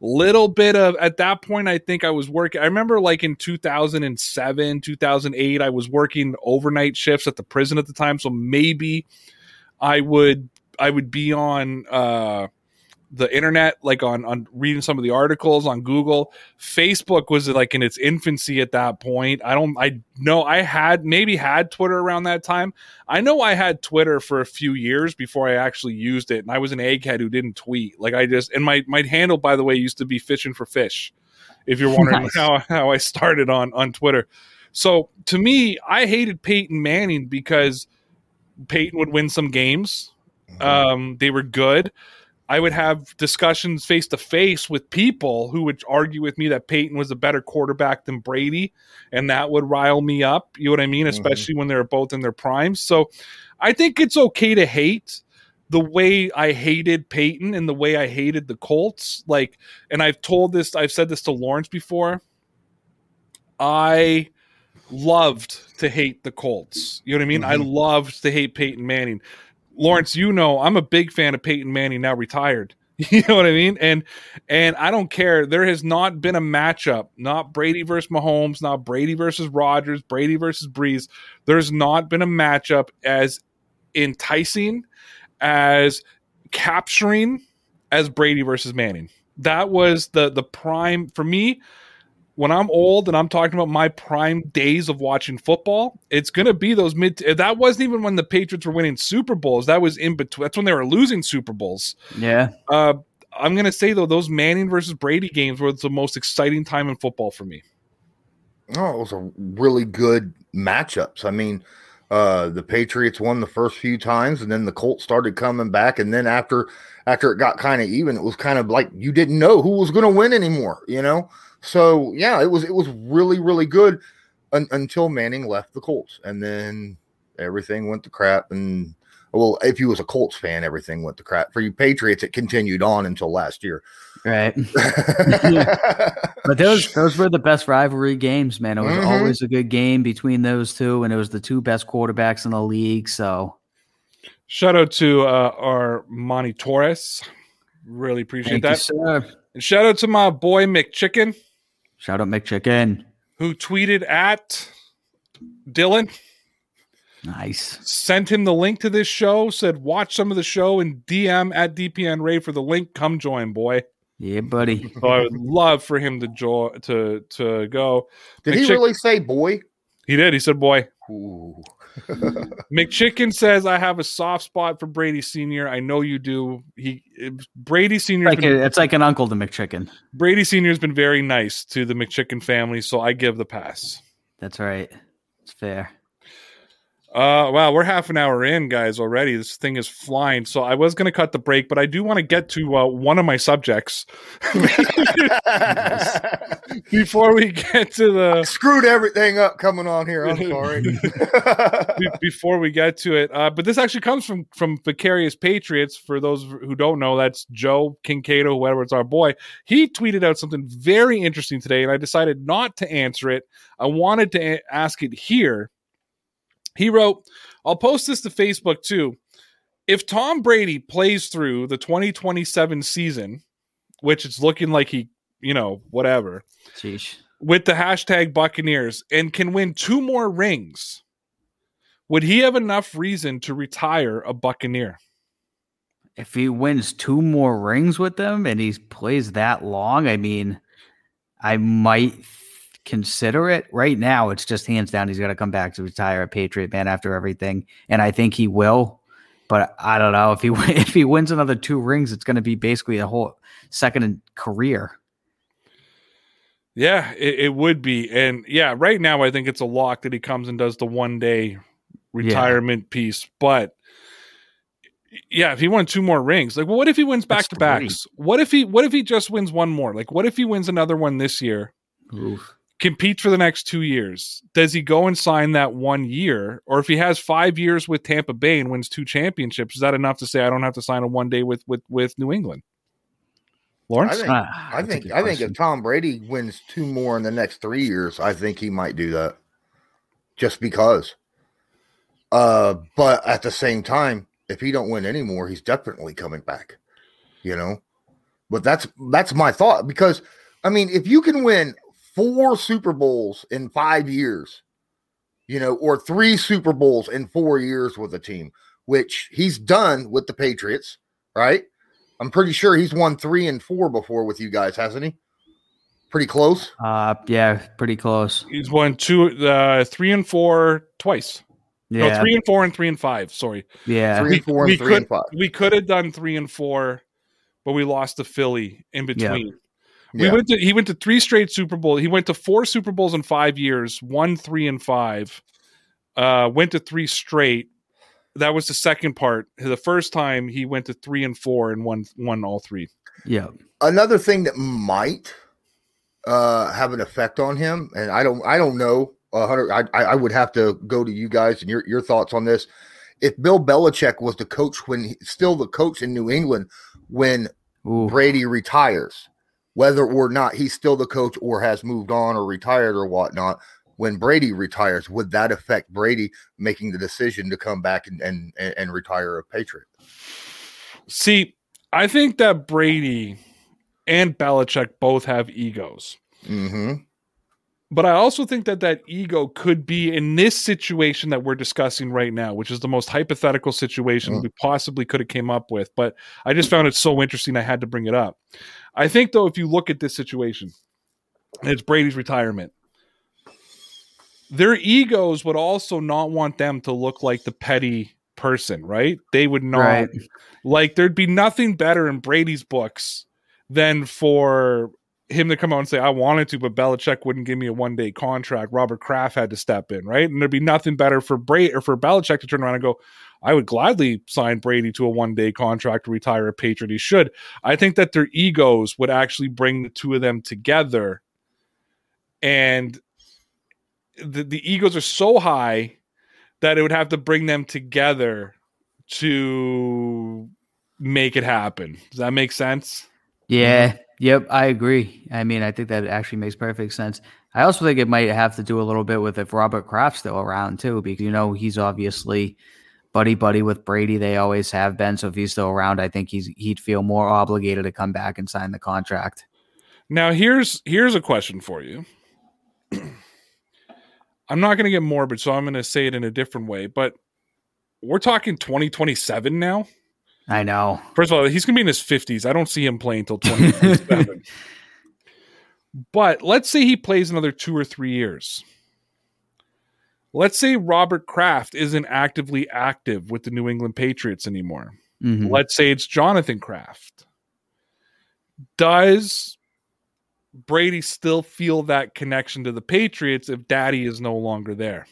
little bit of at that point i think i was working i remember like in 2007 2008 i was working overnight shifts at the prison at the time so maybe i would i would be on uh the internet, like on on reading some of the articles on Google. Facebook was like in its infancy at that point. I don't I know I had maybe had Twitter around that time. I know I had Twitter for a few years before I actually used it. And I was an egghead who didn't tweet. Like I just and my my handle by the way used to be fishing for fish. If you're [LAUGHS] wondering nice. how how I started on on Twitter. So to me, I hated Peyton Manning because Peyton would win some games. Mm-hmm. Um, they were good. I would have discussions face to face with people who would argue with me that Peyton was a better quarterback than Brady, and that would rile me up. You know what I mean? Mm-hmm. Especially when they're both in their primes. So I think it's okay to hate the way I hated Peyton and the way I hated the Colts. Like, and I've told this, I've said this to Lawrence before. I loved to hate the Colts. You know what I mean? Mm-hmm. I loved to hate Peyton Manning. Lawrence, you know, I'm a big fan of Peyton Manning now retired. [LAUGHS] You know what I mean? And and I don't care. There has not been a matchup, not Brady versus Mahomes, not Brady versus Rodgers, Brady versus Brees. There's not been a matchup as enticing, as capturing as Brady versus Manning. That was the the prime for me when I'm old and I'm talking about my prime days of watching football, it's going to be those mid. That wasn't even when the Patriots were winning Super Bowls. That was in between. That's when they were losing Super Bowls. Yeah. Uh, I'm going to say though, those Manning versus Brady games were the most exciting time in football for me. Oh, it was a really good matchups. I mean, uh, the Patriots won the first few times, and then the Colts started coming back, and then after after it got kind of even, it was kind of like you didn't know who was going to win anymore. You know, so yeah, it was it was really really good un- until Manning left the Colts, and then everything went to crap. And well, if you was a Colts fan, everything went to crap. For you Patriots, it continued on until last year. Right. [LAUGHS] but those those were the best rivalry games, man. It was mm-hmm. always a good game between those two, and it was the two best quarterbacks in the league. So shout out to uh, our Monty Torres. Really appreciate Thank that. You, and shout out to my boy McChicken. Shout out McChicken. Who tweeted at Dylan. Nice. Sent him the link to this show, said watch some of the show and DM at DPN Ray for the link. Come join, boy. Yeah, buddy. [LAUGHS] So I would love for him to jo- to to go. Did McChick- he really say boy? He did. He said boy. Ooh. McChicken says I have a soft spot for Brady Senior. I know you do. He Brady Senior. Like it's like an uncle to McChicken. Brady Senior has been very nice to the McChicken family, so I give the pass. That's right. It's fair. Uh, wow, we're half an hour in, guys, already. This thing is flying. So I was going to cut the break, but I do want to get to uh, one of my subjects [LAUGHS] before we get to the. Screwed everything up coming on here. I'm sorry. [LAUGHS] before we get to it, uh, but this actually comes from from Vicarious Patriots. For those who don't know, that's Joe Kinkado, whoever it's our boy. He tweeted out something very interesting today, and I decided not to answer it. I wanted to a- ask it here. He wrote, I'll post this to Facebook too. If Tom Brady plays through the 2027 season, which it's looking like he, you know, whatever, Sheesh. with the hashtag Buccaneers and can win two more rings, would he have enough reason to retire a Buccaneer? If he wins two more rings with them and he plays that long, I mean, I might consider it. Right now, it's just hands down. He's got to come back to retire a Patriot man after everything, and I think he will. But I don't know if he [LAUGHS] if he wins another two rings, it's going to be basically a whole second career. Yeah, it, it would be. And yeah, right now I think it's a lock that he comes and does the one day retirement piece. But yeah, if he won two more rings, like well, what if he wins back to backs? What if he what if he just wins one more? Like what if he wins another one this year? Oof. Competes for the next two years, does he go and sign that one year? Or if he has five years with Tampa Bay and wins two championships, is that enough to say I don't have to sign a one day with with with New England? I Lawrence? think, Ah, I think, I think if Tom Brady wins two more in the next three years, I think he might do that, just because. Uh, but at the same time, if he don't win anymore, he's definitely coming back. You know, but that's that's my thought because I mean, if you can win four Super Bowls in five years, you know, or three Super Bowls in four years with a team, which he's done with the Patriots, right? I'm pretty sure he's won three and four before with you guys, hasn't he? Pretty close. Uh, yeah, pretty close. He's won two, uh, three and four twice. Yeah, No, three and four and three and five. Sorry, yeah. Three and four and we three could and five. we could have done three and four, but we lost to Philly in between. We Yeah. went to he went to three straight Super Bowl. He went to four Super Bowls in five years, one, three, and five. Uh, went to three straight. That was the second part. The first time he went to three and four and won won all three. yeah. Another thing that might uh, have an effect on him, and I don't, I don't know. Uh, Hunter, I, I I would have to go to you guys and your your thoughts on this. If Bill Belichick was the coach when he, still the coach in New England when Ooh. Brady retires, whether or not he's still the coach or has moved on or retired or whatnot, when Brady retires, would that affect Brady making the decision to come back and and, and, retire a Patriot? See, I think that Brady and Belichick both have egos. Mm-hmm. But I also think that that ego could be in this situation that we're discussing right now, which is the most hypothetical situation Mm. we possibly could have came up with. But I just found it so interesting I had to bring it up. I think though, if you look at this situation, it's Brady's retirement. Their egos would also not want them to look like the petty person, right? They would not Right. like there'd be nothing better in Brady's books than for him to come out and say, I wanted to, but Belichick wouldn't give me a one day contract. Robert Kraft had to step in, right? And there'd be nothing better for Brady or for Belichick to turn around and go, I would gladly sign Brady to a one day contract to retire a Patriot. He should. I think that their egos would actually bring the two of them together. And the, the egos are so high that it would have to bring them together to make it happen. Does that make sense? Yeah. Yep. I agree. I mean, I think that actually makes perfect sense. I also think it might have to do a little bit with if Robert Kraft's still around too, because you know he's obviously buddy buddy with Brady. They always have been. So if he's still around, I think he's he'd feel more obligated to come back and sign the contract. Now here's here's a question for you. [CLEARS THROAT] I'm not going to get morbid, so I'm going to say it in a different way. But we're talking 2027 now. I know. First of all, he's going to be in his 50s. I don't see him playing until 2027. [LAUGHS] but let's say he plays another two or three years. Let's say Robert Kraft isn't actively active with the New England Patriots anymore. Mhm. Let's say it's Jonathan Kraft. Does Brady still feel that connection to the Patriots if daddy is no longer there?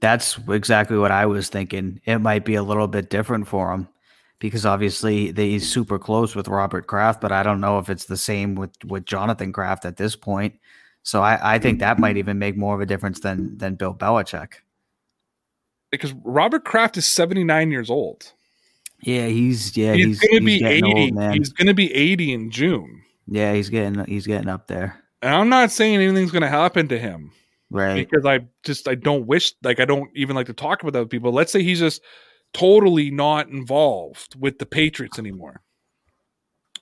That's exactly what I was thinking. It might be a little bit different for him because obviously they, he's super close with Robert Kraft, but I don't know if it's the same with with Jonathan Kraft at this point. So I, I think that might even make more of a difference than than Bill Belichick. Because Robert Kraft is 79 years old. Yeah, he's yeah he's, he's, gonna he's be 80. old, man. he's gonna be 80 in June. yeah, he's getting he's getting up there. And I'm not saying anything's gonna happen to him. Right. because I just I don't wish like I don't even like to talk about other people. Let's say he's just totally not involved with the Patriots anymore.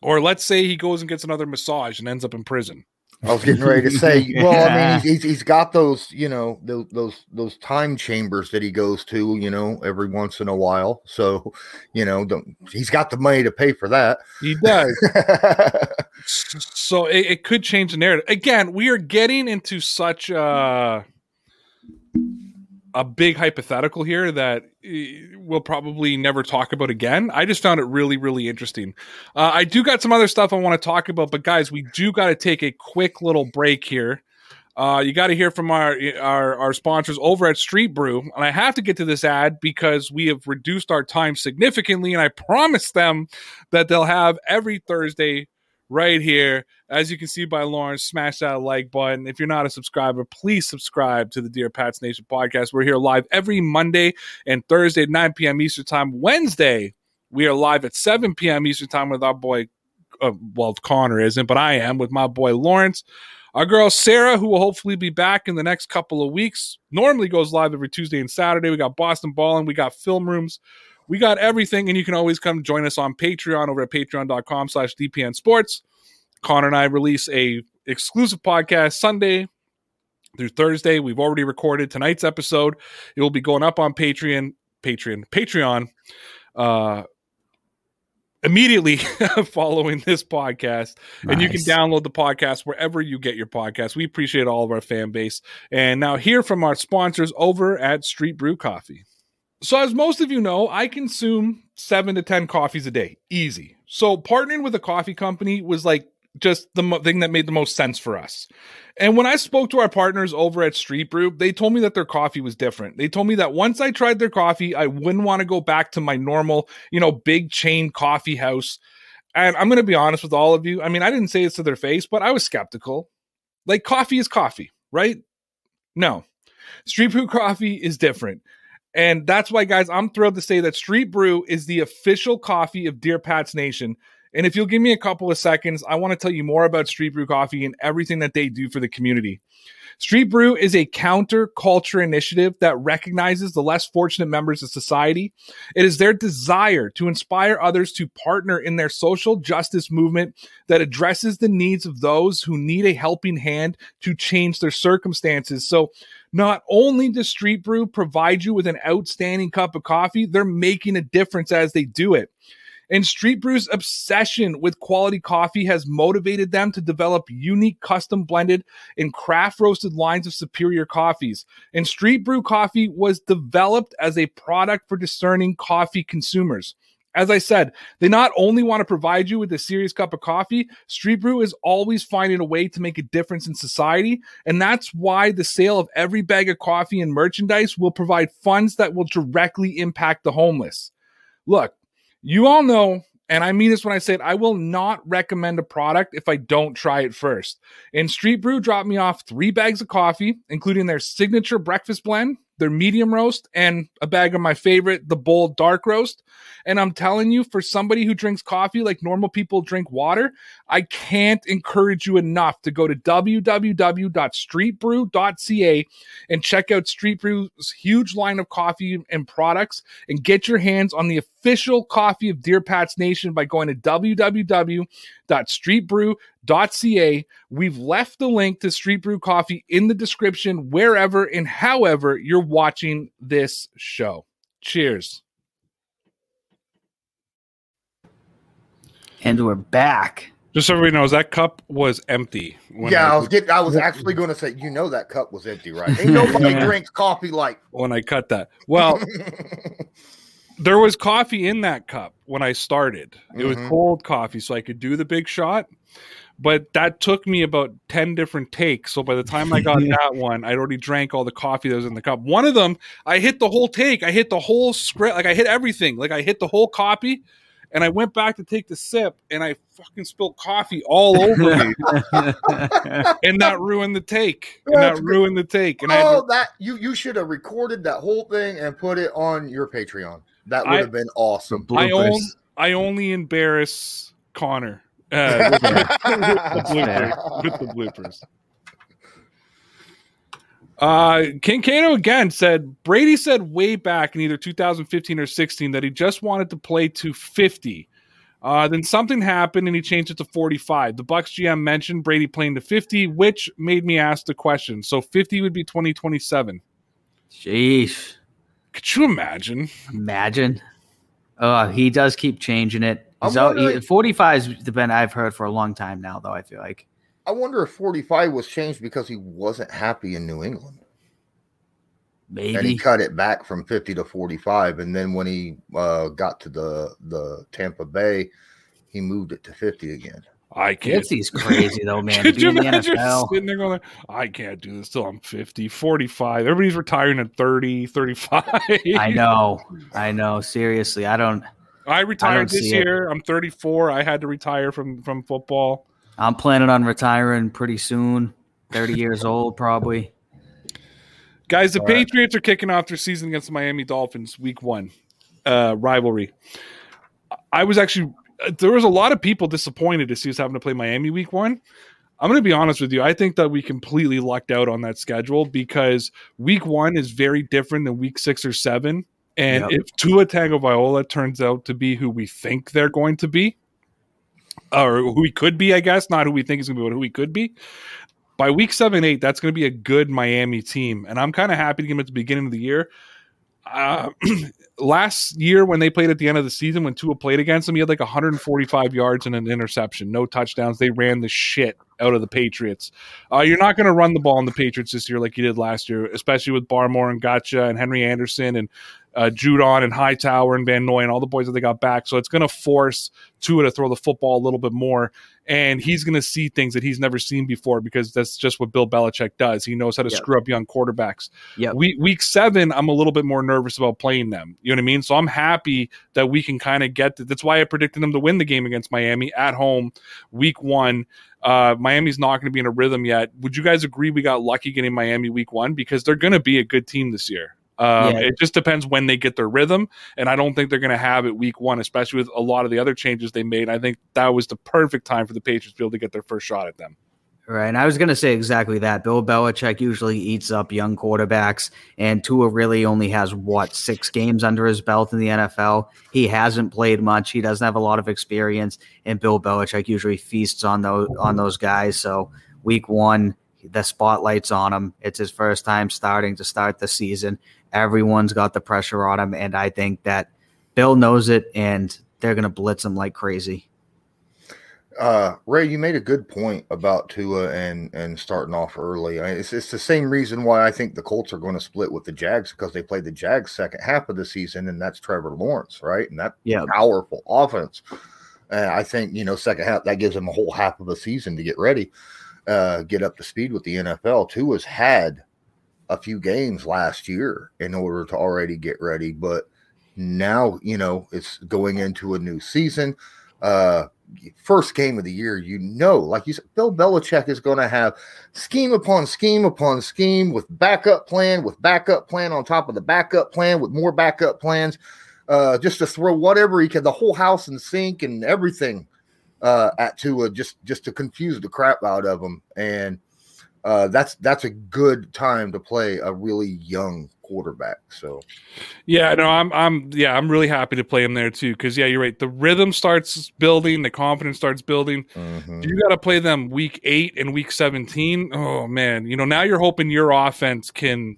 Or let's say he goes and gets another massage and ends up in prison. I was getting ready to say, [LAUGHS] well, I mean, he's, he's, he's got those, you know, those, those those time chambers that he goes to, you know, every once in a while. So, you know, don't, he's got the money to pay for that. He does. [LAUGHS] so it, it could change the narrative. Again, we are getting into such a a big hypothetical here that eh, we'll probably never talk about again. I just found it really, really interesting. Uh, I do got some other stuff I want to talk about, but guys, we do got to take a quick little break here. Uh, you got to hear from our, our our sponsors over at Street Brew, and I have to get to this ad because we have reduced our time significantly, and I promised them that they'll have every Thursday right here. As you can see by Lawrence, smash that like button. If you're not a subscriber, please subscribe to the Dear Pats Nation podcast. We're here live every Monday and Thursday at 9 p.m. Eastern Time. Wednesday, we are live at 7 p.m. Eastern Time with our boy, uh, well, Connor isn't, but I am with my boy Lawrence. Our girl Sarah, who will hopefully be back in the next couple of weeks, normally goes live every Tuesday and Saturday. We got Boston Balling, we got film rooms, we got everything, and you can always come join us on Patreon over at patreon.com slash DPN Sports. Connor and I release a exclusive podcast Sunday through Thursday. We've already recorded tonight's episode. It will be going up on Patreon, Patreon, Patreon, uh, immediately [LAUGHS] following this podcast. And you can download the podcast wherever you get your podcast. We appreciate all of our fan base. And now hear from our sponsors over at Street Brew Coffee. So, as most of you know, I consume seven to 10 coffees a day. Easy. So, partnering with a coffee company was like just the mo- thing that made the most sense for us. And when I spoke to our partners over at Street Brew, they told me that their coffee was different. They told me that once I tried their coffee, I wouldn't want to go back to my normal, you know, big chain coffee house. And I'm going to be honest with all of you. I mean, I didn't say this to their face, but I was skeptical. Like, coffee is coffee, right? No. Street Brew coffee is different. And that's why, guys, I'm thrilled to say that Street Brew is the official coffee of Dear Pats Nation. And if you'll give me a couple of seconds, I want to tell you more about Street Brew Coffee and everything that they do for the community. Street Brew is a counter culture initiative that recognizes the less fortunate members of society. It is their desire to inspire others to partner in their social justice movement that addresses the needs of those who need a helping hand to change their circumstances. So, not only does Street Brew provide you with an outstanding cup of coffee, they're making a difference as they do it. And Street Brew's obsession with quality coffee has motivated them to develop unique custom blended and craft roasted lines of superior coffees. And Street Brew coffee was developed as a product for discerning coffee consumers. As I said, they not only want to provide you with a serious cup of coffee, Street Brew is always finding a way to make a difference in society. And that's why the sale of every bag of coffee and merchandise will provide funds that will directly impact the homeless. Look, you all know, and I mean this when I say it, I will not recommend a product if I don't try it first. And Street Brew dropped me off three bags of coffee, including their signature breakfast blend, their medium roast, and a bag of my favorite, the bold dark roast. And I'm telling you, for somebody who drinks coffee like normal people drink water, I can't encourage you enough to go to www.streetbrew.ca and check out Street Brew's huge line of coffee and products and get your hands on the official coffee of Dear Pats Nation by going to www.streetbrew.ca. We've left the link to Street Brew Coffee in the description wherever and however you're watching this show. Cheers. And we're back. Just so everybody knows, that cup was empty. when yeah, I I, was getting. I was actually going to say, you know, that cup was empty, right? [LAUGHS] Ain't nobody Yeah. drinks coffee like. when I cut that. Well, [LAUGHS] there was coffee in that cup when I started. It was Mhm. cold coffee, so I could do the big shot. but that took me about 10 different takes. So by the time I got [LAUGHS] that one, I'd already drank all the coffee that was in the cup. One of them, I hit the whole take. I hit the whole script. Like I hit everything. Like I hit the whole copy and I went back to take the sip and I fucking spilled coffee all [LAUGHS] over me. [LAUGHS] and that ruined the take. And that ruined the take. And oh, I that you you should have recorded that whole thing and put it on your Patreon. That would I- have been awesome. I, Bloopers. own, I only embarrass Connor. Uh, [LAUGHS] with, the bloopers, with the bloopers. Uh, King Kano again said Brady said way back in either 2015 or 16 that he just wanted to play to 50. Uh, then something happened and he changed it to 45. The Bucs GM mentioned Brady playing to 50, which made me ask the question. So 50 would be 2027. Sheesh. Could you imagine? Imagine. Oh, he does keep changing it. I'm He's out, he, 45 has been I've heard for a long time now, though. I feel like I wonder if 45 was changed because he wasn't happy in New England. And he cut it back from 50 to 45. And then when he uh, got to the, the Tampa Bay, he moved it to 50 again. I can't. 50's [LAUGHS] crazy though, man. Could you in the imagine NFL. sitting there going, I can't do this till I'm 50, 45. Everybody's retiring at 30, 35. I know. I know. Seriously, I don't. I retired don't this see it. year. I'm 34. I had to retire from from football. I'm planning on retiring pretty soon. 30 years old, probably. Guys, the All right. Patriots are kicking off their season against the Miami Dolphins week one uh, rivalry. I was actually, there was a lot of people disappointed to see us having to play Miami week one. I'm going to be honest with you. I think that we completely lucked out on that schedule because week one is very different than week six or seven. And Yep. if Tua Tagovailoa turns out to be who we think they're going to be, or who he could be, I guess, not who we think is going to be, but who he could be, by week seven, eight, that's going to be a good Miami team. And I'm kind of happy to get him at the beginning of the year. Uh, [CLEARS THROAT] last year, when they played at the end of the season, when Tua played against them, he had like 145 yards and an interception, no touchdowns. They ran the shit out of the Patriots. Uh, you're not going to run the ball on the Patriots this year like you did last year, especially with Barmore and Godchaux and Henry Anderson and uh, Judon and Hightower and Van Noy and all the boys that they got back. So it's going to force Tua to throw the football a little bit more. And he's going to see things that he's never seen before because that's just what Bill Belichick does. He knows how to Yep. screw up young quarterbacks. Yep. Week, week seven, I'm a little bit more nervous about playing them. You know what I mean? So I'm happy that we can kind of get to, that's why I predicted them to win the game against Miami at home week one. Uh, Miami's not going to be in a rhythm yet. Would you guys agree we got lucky getting Miami week one? Because they're going to be a good team this year. Um, Yeah. It just depends when they get their rhythm. And I don't think they're going to have it week one, especially with a lot of the other changes they made. I think that was the perfect time for the Patriots to be able to get their first shot at them. Right. And I was going to say exactly that. Bill Belichick usually eats up young quarterbacks, and Tua really only has, what, six games under his belt in the NFL. He hasn't played much. He doesn't have a lot of experience, and Bill Belichick usually feasts on those, on those guys. So, week one, the spotlight's on him. It's his first time starting to start the season. Everyone's got the pressure on him, and I think that Bill knows it, and they're going to blitz him like crazy. Uh, Ray, you made a good point about Tua and and starting off early. I- It's it's the same reason why I think the Colts are going to split with the Jags because they played the Jags second half of the season, and that's Trevor Lawrence, right? And that Yeah. powerful offense. And I think you know second half that gives them a whole half of a season to get ready, uh, get up to speed with the NFL. Tua's had a few games last year in order to already get ready, but now you know it's going into a new season. Uh, first game of the year, you know, like you said, Bill Belichick is going to have scheme upon scheme upon scheme with backup plan, with backup plan on top of the backup plan, with more backup plans, uh, just to throw whatever he can, the whole house and sink and everything uh, at Tua, just just to confuse the crap out of him. And uh, that's that's a good time to play a really young quarterback. So Yeah, no, I'm, I'm, yeah, I'm really happy to play him there too. Because yeah, you're right. The rhythm starts building, the confidence starts building. mhm. You got to play them week eight and week seventeen. Oh man, you know now you're hoping your offense can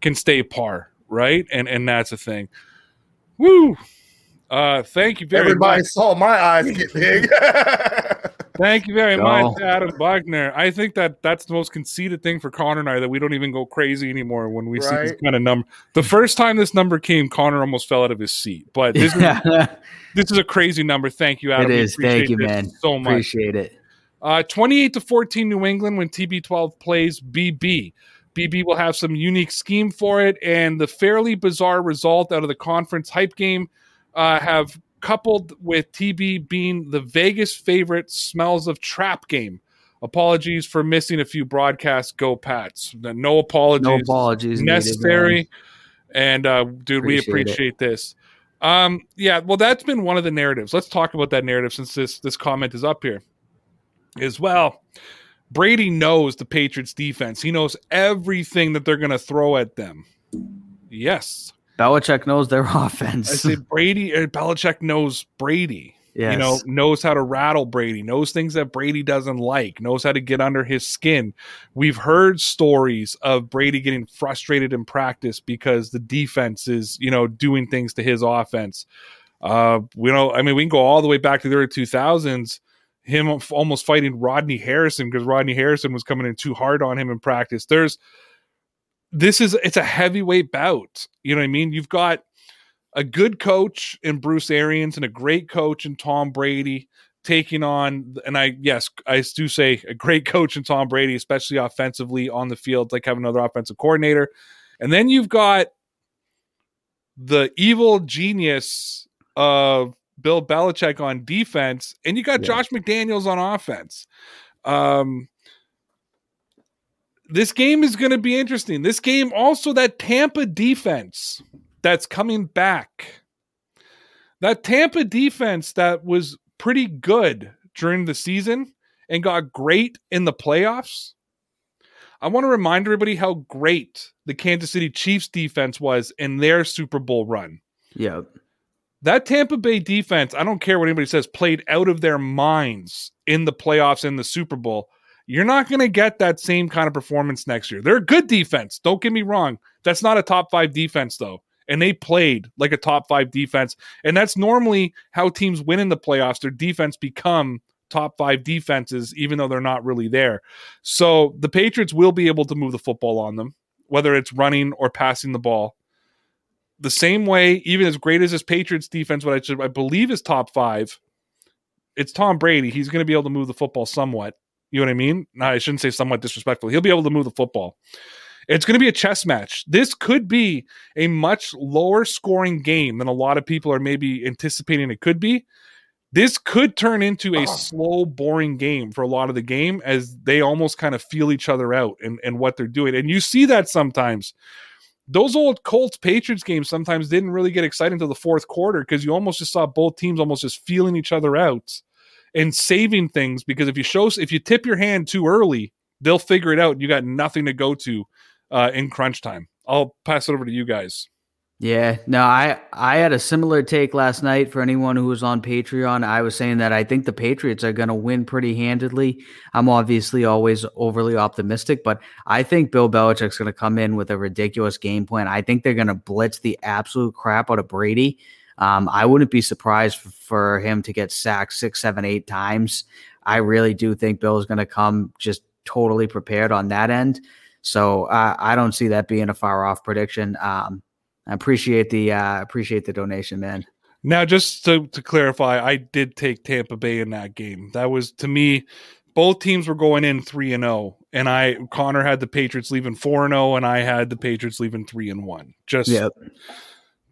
can stay par, right? And and that's a thing. Woo! Uh, thank you very everybody much. saw my eyes get big. [LAUGHS] Thank you very Go. much, Adam Buckner. I think that that's the most conceited thing for Connor and I that we don't even go crazy anymore when we see this kind of number. The first time this number came, Connor almost fell out of his seat. But this is [LAUGHS] this is a crazy number. Thank you, Adam. It is. Thank you, man. So much. Appreciate it. Uh, 28 to 14 New England when TB12 plays BB. BB will have some unique scheme for it, and the fairly bizarre result out of the conference hype game uh, have coupled with TB being the Vegas favorite smells of trap game. Apologies for missing a few broadcasts. Go Pats. No apologies. No apologies necessary. man. and uh, dude, we Appreciate it. this. Um, yeah, well, that's been one of the narratives. Let's talk about that narrative since this this comment is up here. As well, Brady knows the Patriots defense. He knows everything that they're going to throw at them. Yes, Belichick knows their [LAUGHS] offense. I say Brady. uh, Belichick knows Brady. yes. You know, knows how to rattle Brady, knows things that Brady doesn't like, knows how to get under his skin. We've heard stories of Brady getting frustrated in practice because the defense is, you know, doing things to his offense. Uh, we know, I mean, we can go all the way back to the early 2000s, him almost fighting Rodney Harrison because Rodney Harrison was coming in too hard on him in practice. There's, this is, it's a heavyweight bout. You know what I mean? You've got, a good coach in Bruce Arians and a great coach in Tom Brady taking on and I yes, I do say a great coach in Tom Brady, especially offensively on the field, like have another offensive coordinator. And then you've got the evil genius of Bill Belichick on defense, and you got Yeah. Josh McDaniels on offense. Um this game is going to be interesting. This game also that Tampa defense that's coming back. That Tampa defense that was pretty good during the season and got great in the playoffs. I want to remind everybody how great the Kansas City Chiefs defense was in their Super Bowl run. Yeah. That Tampa Bay defense, I don't care what anybody says, played out of their minds in the playoffs and the Super Bowl. You're not going to get that same kind of performance next year. They're a good defense. Don't get me wrong. That's not a top five defense, though. And they played like a top five defense. And that's normally how teams win in the playoffs. Their defense become top five defenses, even though they're not really there. So the Patriots will be able to move the football on them, whether it's running or passing the ball. The same way, even as great as this Patriots defense, what I should I believe is top five, it's Tom Brady. He's going to be able to move the football somewhat. You know what I mean? No, I shouldn't say somewhat disrespectful. He'll be able to move the football. It's going to be a chess match. This could be a much lower scoring game than a lot of people are maybe anticipating it could be. This could turn into a uh-huh. slow, boring game for a lot of the game as they almost kind of feel each other out and, and what they're doing. And you see that sometimes. Those old Colts Patriots games sometimes didn't really get exciting until the fourth quarter because you almost just saw both teams almost just feeling each other out and saving things because if you show if you tip your hand too early, they'll figure it out you got nothing to go to uh, in crunch time. I'll pass it over to you guys. Yeah, no, I I had a similar take last night for anyone who was on Patreon. I was saying that I think the Patriots are going to win pretty handedly. I'm obviously always overly optimistic, but I think Bill Belichick's going to come in with a ridiculous game plan. I think they're going to blitz the absolute crap out of Brady. Um, I wouldn't be surprised for him to get sacked six, seven, eight times. I really do think Bill is going to come just totally prepared on that end. So uh, I don't see that being a far off prediction. Um, I appreciate the uh, appreciate the donation, man. Now, just to, to clarify, I did take Tampa Bay in that game. That was to me, both teams were going in three and zero, and I Connor had the Patriots leaving four and zero, and I had the Patriots leaving three and one. Just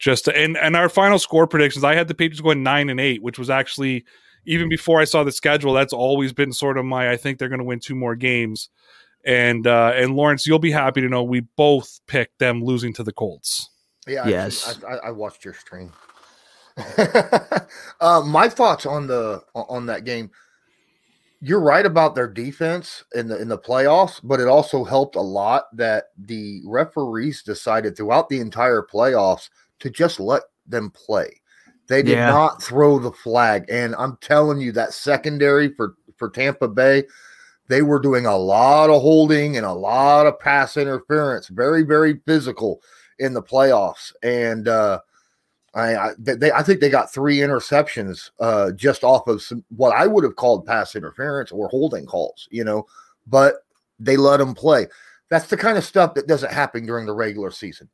just to, and and our final score predictions, I had the Patriots going nine and eight, which was actually even before I saw the schedule. That's always been sort of my. I think they're going to win two more games, and uh and Lawrence, you'll be happy to know we both picked them losing to the Colts. Yeah. Yes. I, I, I watched your stream. [LAUGHS] uh, my thoughts on the on that game. You're right about their defense in the in the playoffs, but it also helped a lot that the referees decided throughout the entire playoffs to just let them play. They did Yeah. not throw the flag, and I'm telling you that secondary for for Tampa Bay, they were doing a lot of holding and a lot of pass interference, very very physical in the playoffs, and uh, I I, they, I think they got three interceptions uh, just off of some what I would have called pass interference or holding calls, you know, but they let them play. That's the kind of stuff that doesn't happen during the regular season.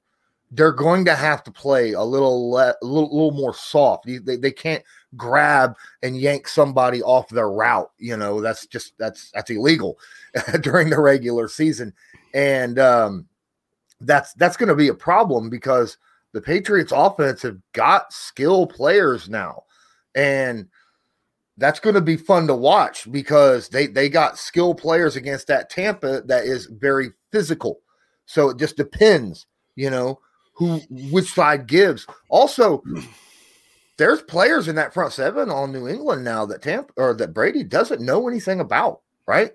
They're going to have to play a little le- a little, little more soft. They, they can't grab and yank somebody off their route. You know, that's just that's that's illegal [LAUGHS] during the regular season, and um, that's that's going to be a problem because the Patriots offense have got skill players now. And that's going to be fun to watch because they they got skill players against that Tampa that is very physical. So it just depends, you know, who which side gives. Also, [CLEARS THROAT] there's players in that front seven on New England now that Tampa or that Brady doesn't know anything about, right?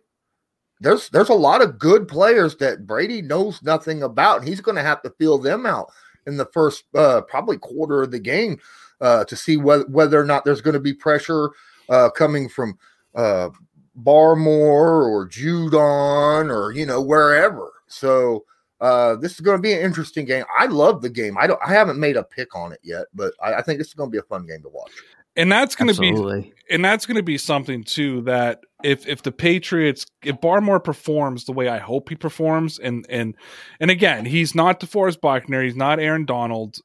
There's there's a lot of good players that Brady knows nothing about, and he's going to have to feel them out in the first uh, probably quarter of the game uh, to see whether whether or not there's going to be pressure uh, coming from uh, Barmore or Judon or you know wherever. So uh, this is going to be an interesting game. I love the game. I don't. I haven't made a pick on it yet, but I, I think this is going to be a fun game to watch. And that's going to be and that's going to be something too that if if the Patriots if Barmore performs the way I hope he performs and and and again he's not DeForest Buckner he's not Aaron Donald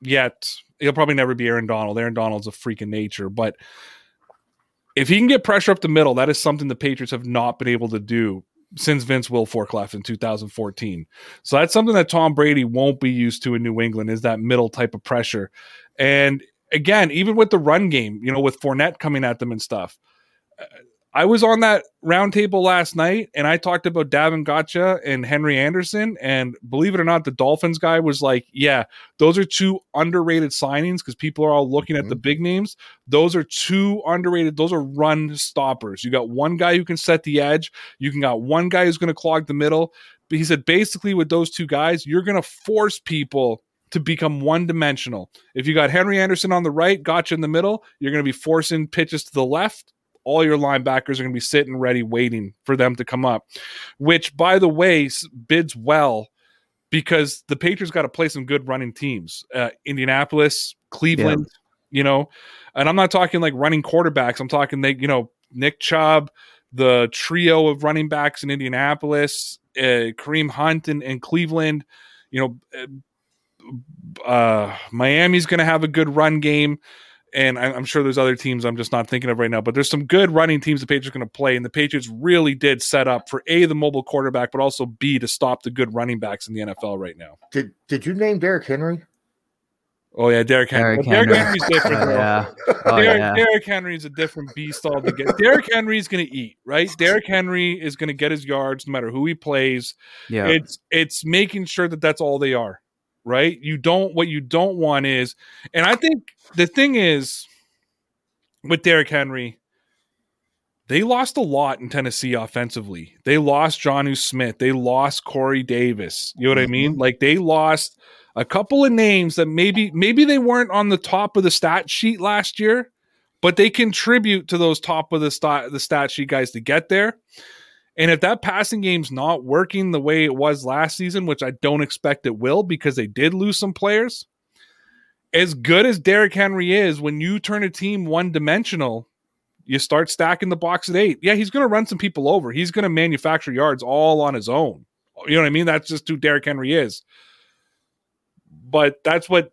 yet he'll probably never be Aaron Donald Aaron Donald's a freak in nature but if he can get pressure up the middle that is something the Patriots have not been able to do since Vince Wilfork left in 2014 so that's something that Tom Brady won't be used to in New England is that middle type of pressure and again, even with the run game, you know, with Fournette coming at them and stuff. I was on that roundtable last night and I talked about Davon Godchaux and Henry Anderson. And believe it or not, the Dolphins guy was like, yeah, those are two underrated signings because people are all looking mm-hmm. at the big names. Those are two underrated, those are run stoppers. You got one guy who can set the edge, you can got one guy who's going to clog the middle. But he said basically with those two guys, you're going to force people to become one dimensional. If you got Henry Anderson on the right, Godchaux in the middle, you're going to be forcing pitches to the left. All your linebackers are going to be sitting ready, waiting for them to come up, which, by the way, bids well because the Patriots got to play some good running teams. Uh, Indianapolis, Cleveland, yeah. you know, and I'm not talking like running quarterbacks. I'm talking they, you know, Nick Chubb, the trio of running backs in Indianapolis, uh, Kareem Hunt in, in Cleveland, you know, uh, uh, Miami's going to have a good run game. And I'm sure there's other teams I'm just not thinking of right now, but there's some good running teams the Patriots are going to play. And the Patriots really did set up for A, the mobile quarterback, but also B, to stop the good running backs in the NFL right now. Did Did you name Derrick Henry? Oh yeah, Derrick Henry. Derrick, Henry. Derrick Henry's different. Oh, [LAUGHS] yeah. [LAUGHS] Oh, Derrick, yeah. Derrick Henry's a different beast altogether. Derrick Henry's going to eat, right? Derrick Henry is going to get his yards no matter who he plays. Yeah. It's it's making sure that that's all they are right? You don't what you don't want is, and I think the thing is with Derrick Henry, they lost a lot in Tennessee offensively. They lost Jonnu Smith. They lost Corey Davis. You know what mm-hmm. I mean? Like they lost a couple of names that maybe maybe they weren't on the top of the stat sheet last year, but they contribute to those top of the stat the stat sheet guys to get there. And if that passing game's not working the way it was last season, which I don't expect it will because they did lose some players, as good as Derrick Henry is, when you turn a team one dimensional, you start stacking the box at eight. Yeah, he's going to run some people over. He's going to manufacture yards all on his own. You know what I mean? That's just who Derrick Henry is. But that's what,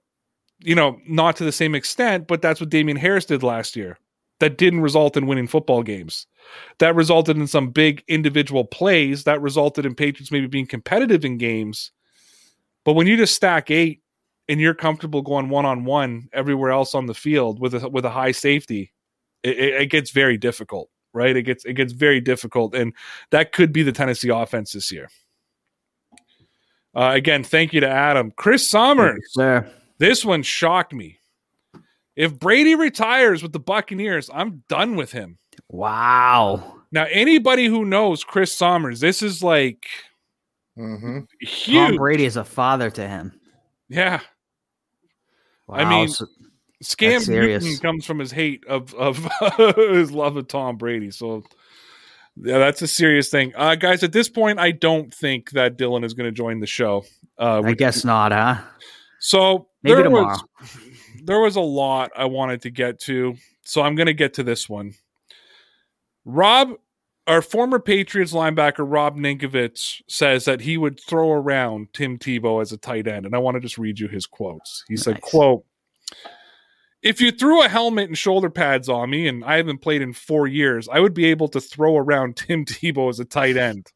you know, not to the same extent, but that's what Damien Harris did last year that didn't result in winning football games. That resulted in some big individual plays that resulted in Patriots maybe being competitive in games. But when you just stack eight and you're comfortable going one on one everywhere else on the field with a with a high safety, it, it, gets very difficult, right? It gets it gets very difficult, and that could be the Tennessee offense this year. Uh, again, thank you to Adam, Chris Summers. Sir, this one shocked me. If Brady retires with the Buccaneers, I'm done with him. Wow. Now, anybody who knows Chris Summers, this is like mm-hmm. huge. Tom Brady is a father to him. Yeah. Wow. I mean, so, Scam Newton comes from his hate of of [LAUGHS] his love of Tom Brady. So, yeah, that's a serious thing, uh, guys. At this point, I don't think that Dylan is going to join the show. Uh, I guess not, huh? So maybe tomorrow. Was, there was a lot I wanted to get to, so I'm going to get to this one. Rob, our former Patriots linebacker Rob Ninkovich says that he would throw around Tim Tebow as a tight end, and I want to just read you his quotes. He said, "quote If you threw a helmet and shoulder pads on me, and I haven't played in four years, I would be able to throw around [LAUGHS] Tim Tebow as a tight end.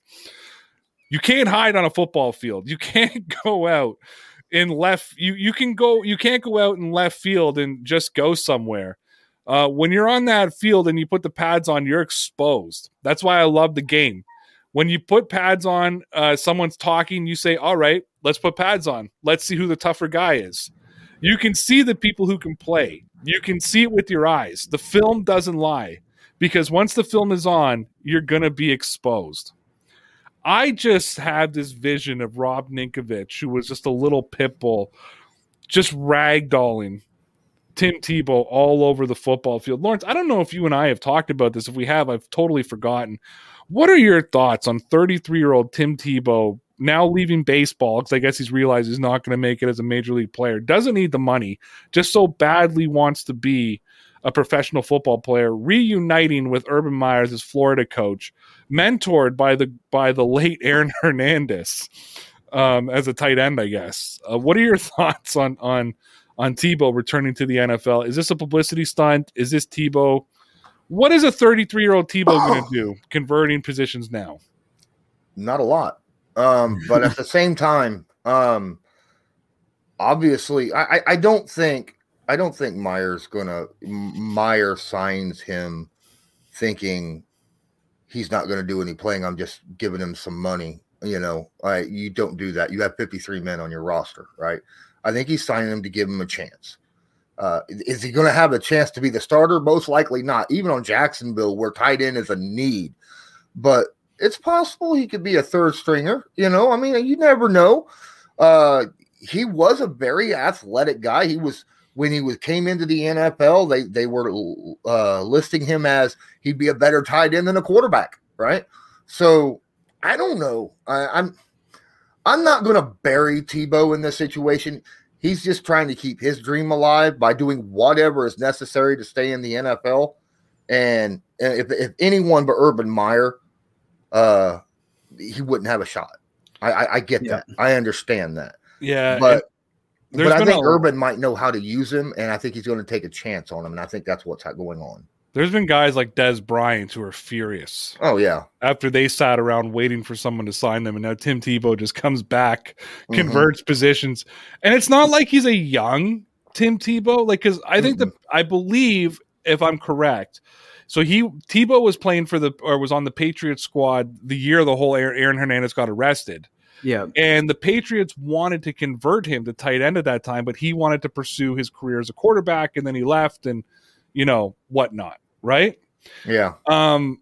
You can't hide on a football field. You can't [LAUGHS] go out in left. You you can go. You can't go out in left field and just go somewhere." Uh, when you're on that field and you put the pads on, you're exposed. That's why I love the game. When you put pads on, uh, someone's talking, you say, All right, let's put pads on. Let's see who the tougher guy is. You can see the people who can play. You can see it with your eyes. The film doesn't lie because once the film is on, you're going to be exposed. I just had this vision of Rob Ninkovich, who was just a little pit bull, just ragdolling Tim Tebow all over the football field. Lawrence, I don't know if you and I have talked about this. If we have, I've totally forgotten. What are your thoughts on 33 year old Tim Tebow now leaving baseball? Because I guess he's realized he's not going to make it as a major league player. Doesn't need the money, just so badly wants to be a professional football player, reuniting with Urban Myers as Florida coach, mentored by the by the late Aaron [LAUGHS] Hernandez um, as a tight end, I guess. Uh, what are your [LAUGHS] thoughts on on on Tebow returning to the NFL? Is this a publicity stunt? Is this Tebow? What is a 33 year old Tebow going to do converting positions now? not a lot. Um, but at the [LAUGHS] same time, um, obviously, I, I, I don't think I don't think Myers gonna Meyer signs him thinking he's not gonna do any playing. I'm just giving him some money. You know, I, you don't do that. You have 53 men on your roster, right? I think he's signing him to give him a chance. Uh, is he going to have a chance to be the starter? Most likely not. Even on Jacksonville, where tight end is a need, but it's possible he could be a third stringer. You know, I mean, you never know. Uh, he was a very athletic guy. He was when he was came into the NFL. They they were uh, listing him as he'd be a better tight end than a quarterback, right? So I don't know. I, I'm I'm not going to bury Tebow in this situation. He's just trying to keep his dream alive by doing whatever is necessary to stay in the NFL. And if, if anyone but Urban Meyer, uh, he wouldn't have a shot. I, I, I get Yeah. that. I understand that. Yeah, but there's but I think a- Urban might know how to use him, and I think he's going to take a chance on him. And I think that's what's going on. there's been guys like Dez Bryant who are furious Oh yeah, after they sat around waiting for someone to sign them, and now Tim Tebow just comes back, Mhm. converts positions, and it's not like he's a young Tim Tebow. Like, because I think that I believe, if I'm correct, so he Tebow was playing for the or was on the Patriots squad the year the whole Aaron Hernandez got arrested. Yeah. And the Patriots wanted to convert him to tight end at that time, but he wanted to pursue his career as a quarterback, and then he left, and you know whatnot, right? yeah. Um,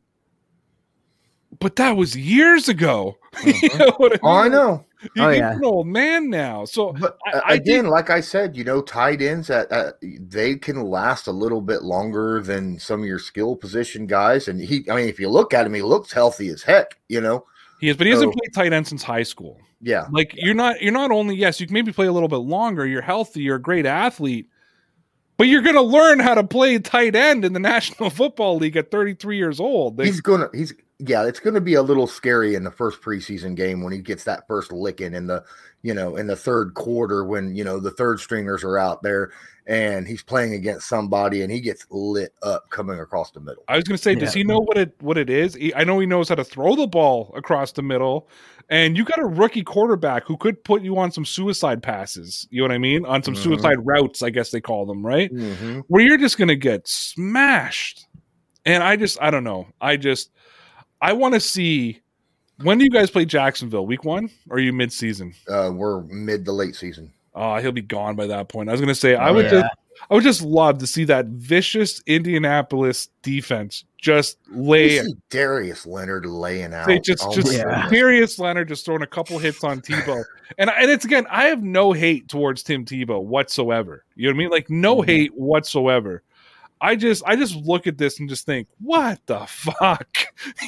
but that was years ago. [LAUGHS] you Mhm. know what I, Oh, I mean? know. He- Oh, yeah. an old man now. So But I- uh, I again, think- like I said, you know, tight ends at, at they can last a little bit longer than some of your skill position guys. And he, I mean, if you look at him, he looks healthy as heck. You know, he is, but he hasn't So- played tight end since high school. yeah, Like you're not, you're not only yes, you can maybe play a little bit longer. You're healthy. You're a great athlete, but you're going to learn how to play tight end in the [LAUGHS] National Football League at 33 years old. They- he's gonna, he's yeah, it's gonna be a little scary in the first preseason game when he gets that first licking in the, you know, in the third quarter when you know the third stringers are out there and he's playing against somebody and he gets lit up coming across the middle. I was going to say, does Yeah. he know what it what it is? He, I know he knows how to throw the ball across the middle, and you got a rookie quarterback who could put you on some suicide passes. You know what I mean? On some Mhm. suicide routes, I guess they call them, right? Mhm. Where you're just going to get smashed. And I just, I don't know. I just, I want to see. When do you guys play Jacksonville? Week one? Or are you mid season? Uh, we're mid to late season. Oh, he'll be gone by that point. I was going to say, I Oh, would yeah. just, I would just love to see that vicious Indianapolis defense just lay see Darius Leonard laying out. They just Oh just Yeah. Darius Leonard just throwing a couple hits on [LAUGHS] Tebow, and and it's again I have no hate towards Tim Tebow whatsoever. You know what I mean? Like no Mhm. hate whatsoever. I just I just look at this and just think, what the fuck? [LAUGHS]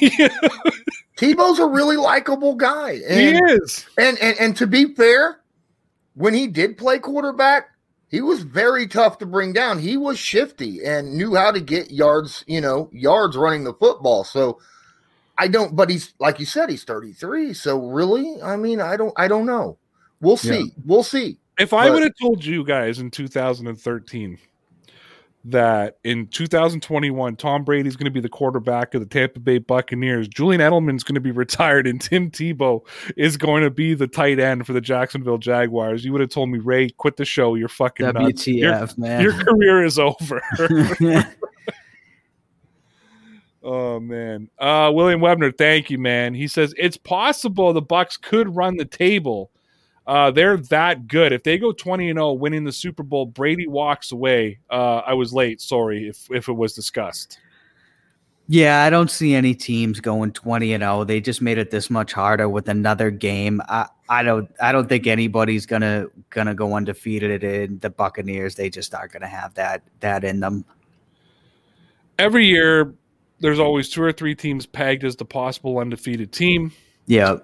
Tebow's a really likable guy. And, is. and and and to be fair, when he did play quarterback, he was very tough to bring down. He was shifty and knew how to get yards, you know, yards running the football. So I don't. But he's like you said, he's 33. So really, I mean, I don't. I don't know. We'll see. Yeah. We'll see. If I would have told you guys in 2013 that in 2021 Tom Brady's going to be the quarterback of the Tampa Bay Buccaneers, Julian Edelman's going to be [LAUGHS] retired, and Tim Tebow is going to be the tight end for the Jacksonville Jaguars, you would have told me, Ray, quit the show. You're fucking WTF, your, man. Your career is over. [LAUGHS] [LAUGHS] oh man, uh, William Webner, thank you, man. He says it's possible the Bucs could run the table uh, they're that good. If they go 20 and 0 winning the Super Bowl, Brady walks away. Uh, I was late, sorry if if it was discussed. Yeah, I don't see any teams going 20 and 0. They just made it this much harder with another game. I, I don't I don't think anybody's going to going to go undefeated in the Buccaneers. They just aren't going to have that that in them. Every year there's always two or three teams pegged as the possible undefeated team. Yeah.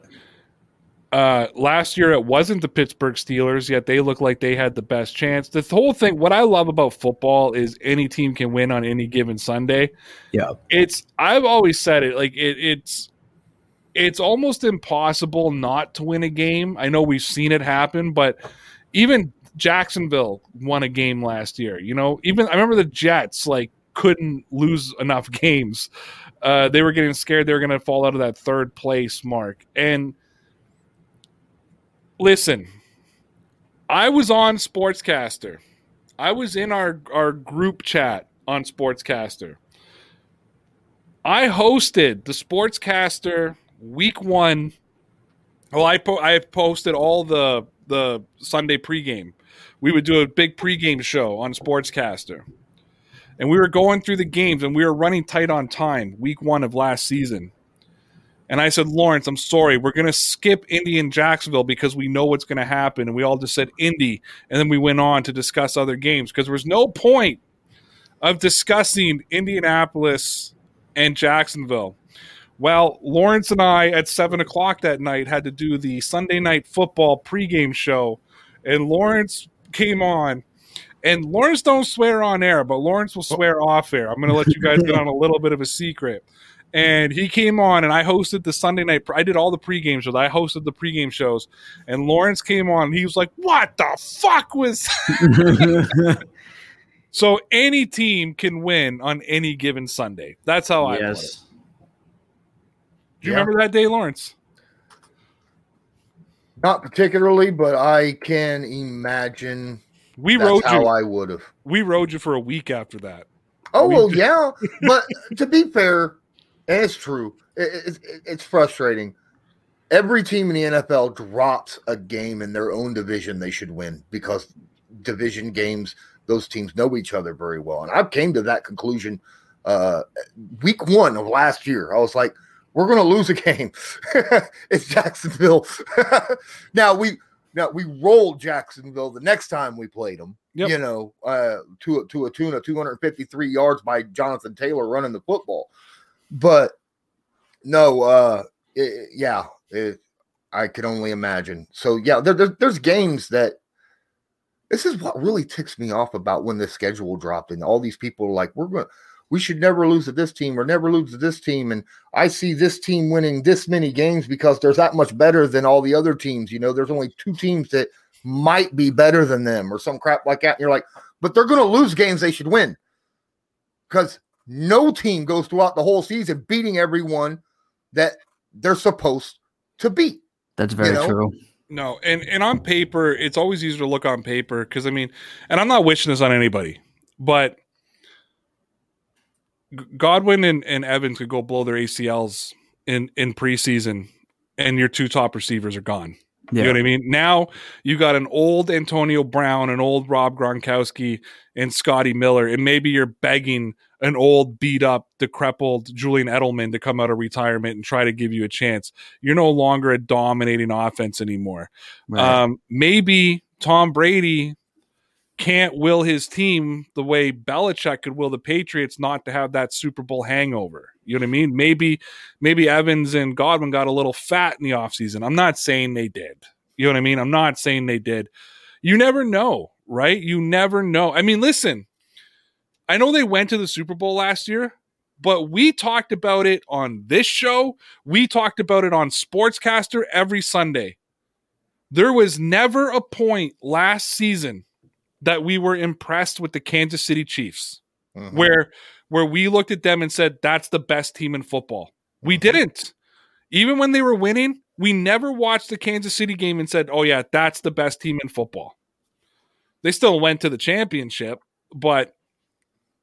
Uh, last year it wasn't the Pittsburgh Steelers, yet they look like they had the best chance. The whole thing, what I love about football is any team can win on any given Sunday. Yeah, it's I've always said it like it, it's it's almost impossible not to win a game. I know we've seen it happen, but even Jacksonville won a game last year. You know, even I remember the Jets like couldn't lose enough [LAUGHS] games. Uh, they were getting scared they were going to fall out of that third place mark and listen, I was on Sportscaster. I was in our, our group chat on Sportscaster. I hosted the Sportscaster week one. Well, I po- I posted all the the Sunday pregame. We would do a big pregame show on Sportscaster, and we were going through the games, and we were running tight on time. Week one of last season, and I said, Lawrence, I'm sorry. We're going to skip Indy and Jacksonville because we know what's going to happen. And we all just said Indy. And then we went on to discuss other games because there was no point of discussing Indianapolis and Jacksonville. Well, Lawrence and I at seven o'clock that night had to do the Sunday night football pregame show. And Lawrence came on. And Lawrence don't swear on air, but Lawrence will oh. swear off air. I'm going to let you guys get on a little bit of a secret and he came on and I hosted the Sunday night. I did all the pregame shows. I hosted the pregame shows, and Lawrence came on. he was like, "What the fuck was?" [LAUGHS] [LAUGHS] so any team can win on any given Sunday. That's how I yes. Do you yeah. remember that day, Lawrence? Not particularly, but I can imagine. We rode how you. I would have. We rode you for a week after that. Oh well, [LAUGHS] yeah, but to be fair, and it's true. It, it, it's frustrating. Every team in the NFL drops a game in their own division they should win because division games, those teams know each other very well. And I came to that conclusion uh, week one of last year. I was like, we're going to lose a game. [LAUGHS] it's Jacksonville. [LAUGHS] now we now we rolled Jacksonville the next time we played them. Yep. You know, uh, to a, to a tune of 253 yards by Jonathan Taylor running the football. But no, uh, it, yeah, it, I could only imagine. So yeah, there, there, there's games that this is what really ticks me off about when the schedule dropped and all these people are like, we're going, we should never lose to this team or never lose to this team. And I see this team winning this many games because there's that much better than all the other teams. You know, there's only two teams that might be better than them or some crap like that. And you're like, but they're going to lose games they should win because no team goes throughout the whole season beating everyone that they're supposed to beat. That's very you know? true. No, and and on paper, it's always easier to look on paper because I mean, and I'm not wishing this on anybody, but Godwin and, and Evans could go blow their ACLs in in preseason, and your two top receivers are gone. Yeah. You know what I mean? Now you got an old Antonio Brown, an old Rob Gronkowski, and Scotty Miller, and maybe you're begging an old, beat up, decrepit Julian Edelman to come out of retirement and try to give you a chance. You're no longer a dominating offense anymore. Right. Um, maybe Tom Brady can't will his team the way Belichick could will the Patriots not to have that Super Bowl hangover. You know what I mean? Maybe maybe Evans and Godwin got a little fat in the offseason. I'm not saying they did. You know what I mean? I'm not saying they did. You never know, right? You never know. I mean, listen, I know they went to the Super Bowl last year, but we talked about it on this show. We talked about it on Sportscaster every Sunday. There was never a point last season that we were impressed with the Kansas City Chiefs Mhm. where where we looked at them and said that's the best team in football. We Mhm. didn't. Even when they were winning, we never watched the Kansas City game and said, "Oh yeah, that's the best team in football." They still went to the championship, but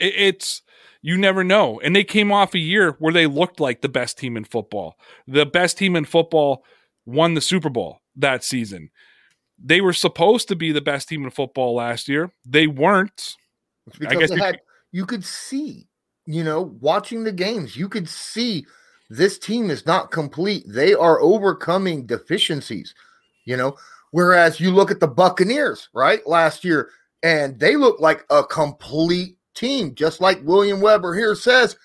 it, it's you never know. And they came off a year where they looked like the best team in football. The best team in football won the Super Bowl that season. They were supposed to be the best team in football last year. They weren't. It's I because guess they had, you could see, you know, watching the games, you could see this team is not complete. They are overcoming deficiencies, you know. Whereas you look at the Buccaneers, right, last year, and they look like a complete team, just like William Weber here says.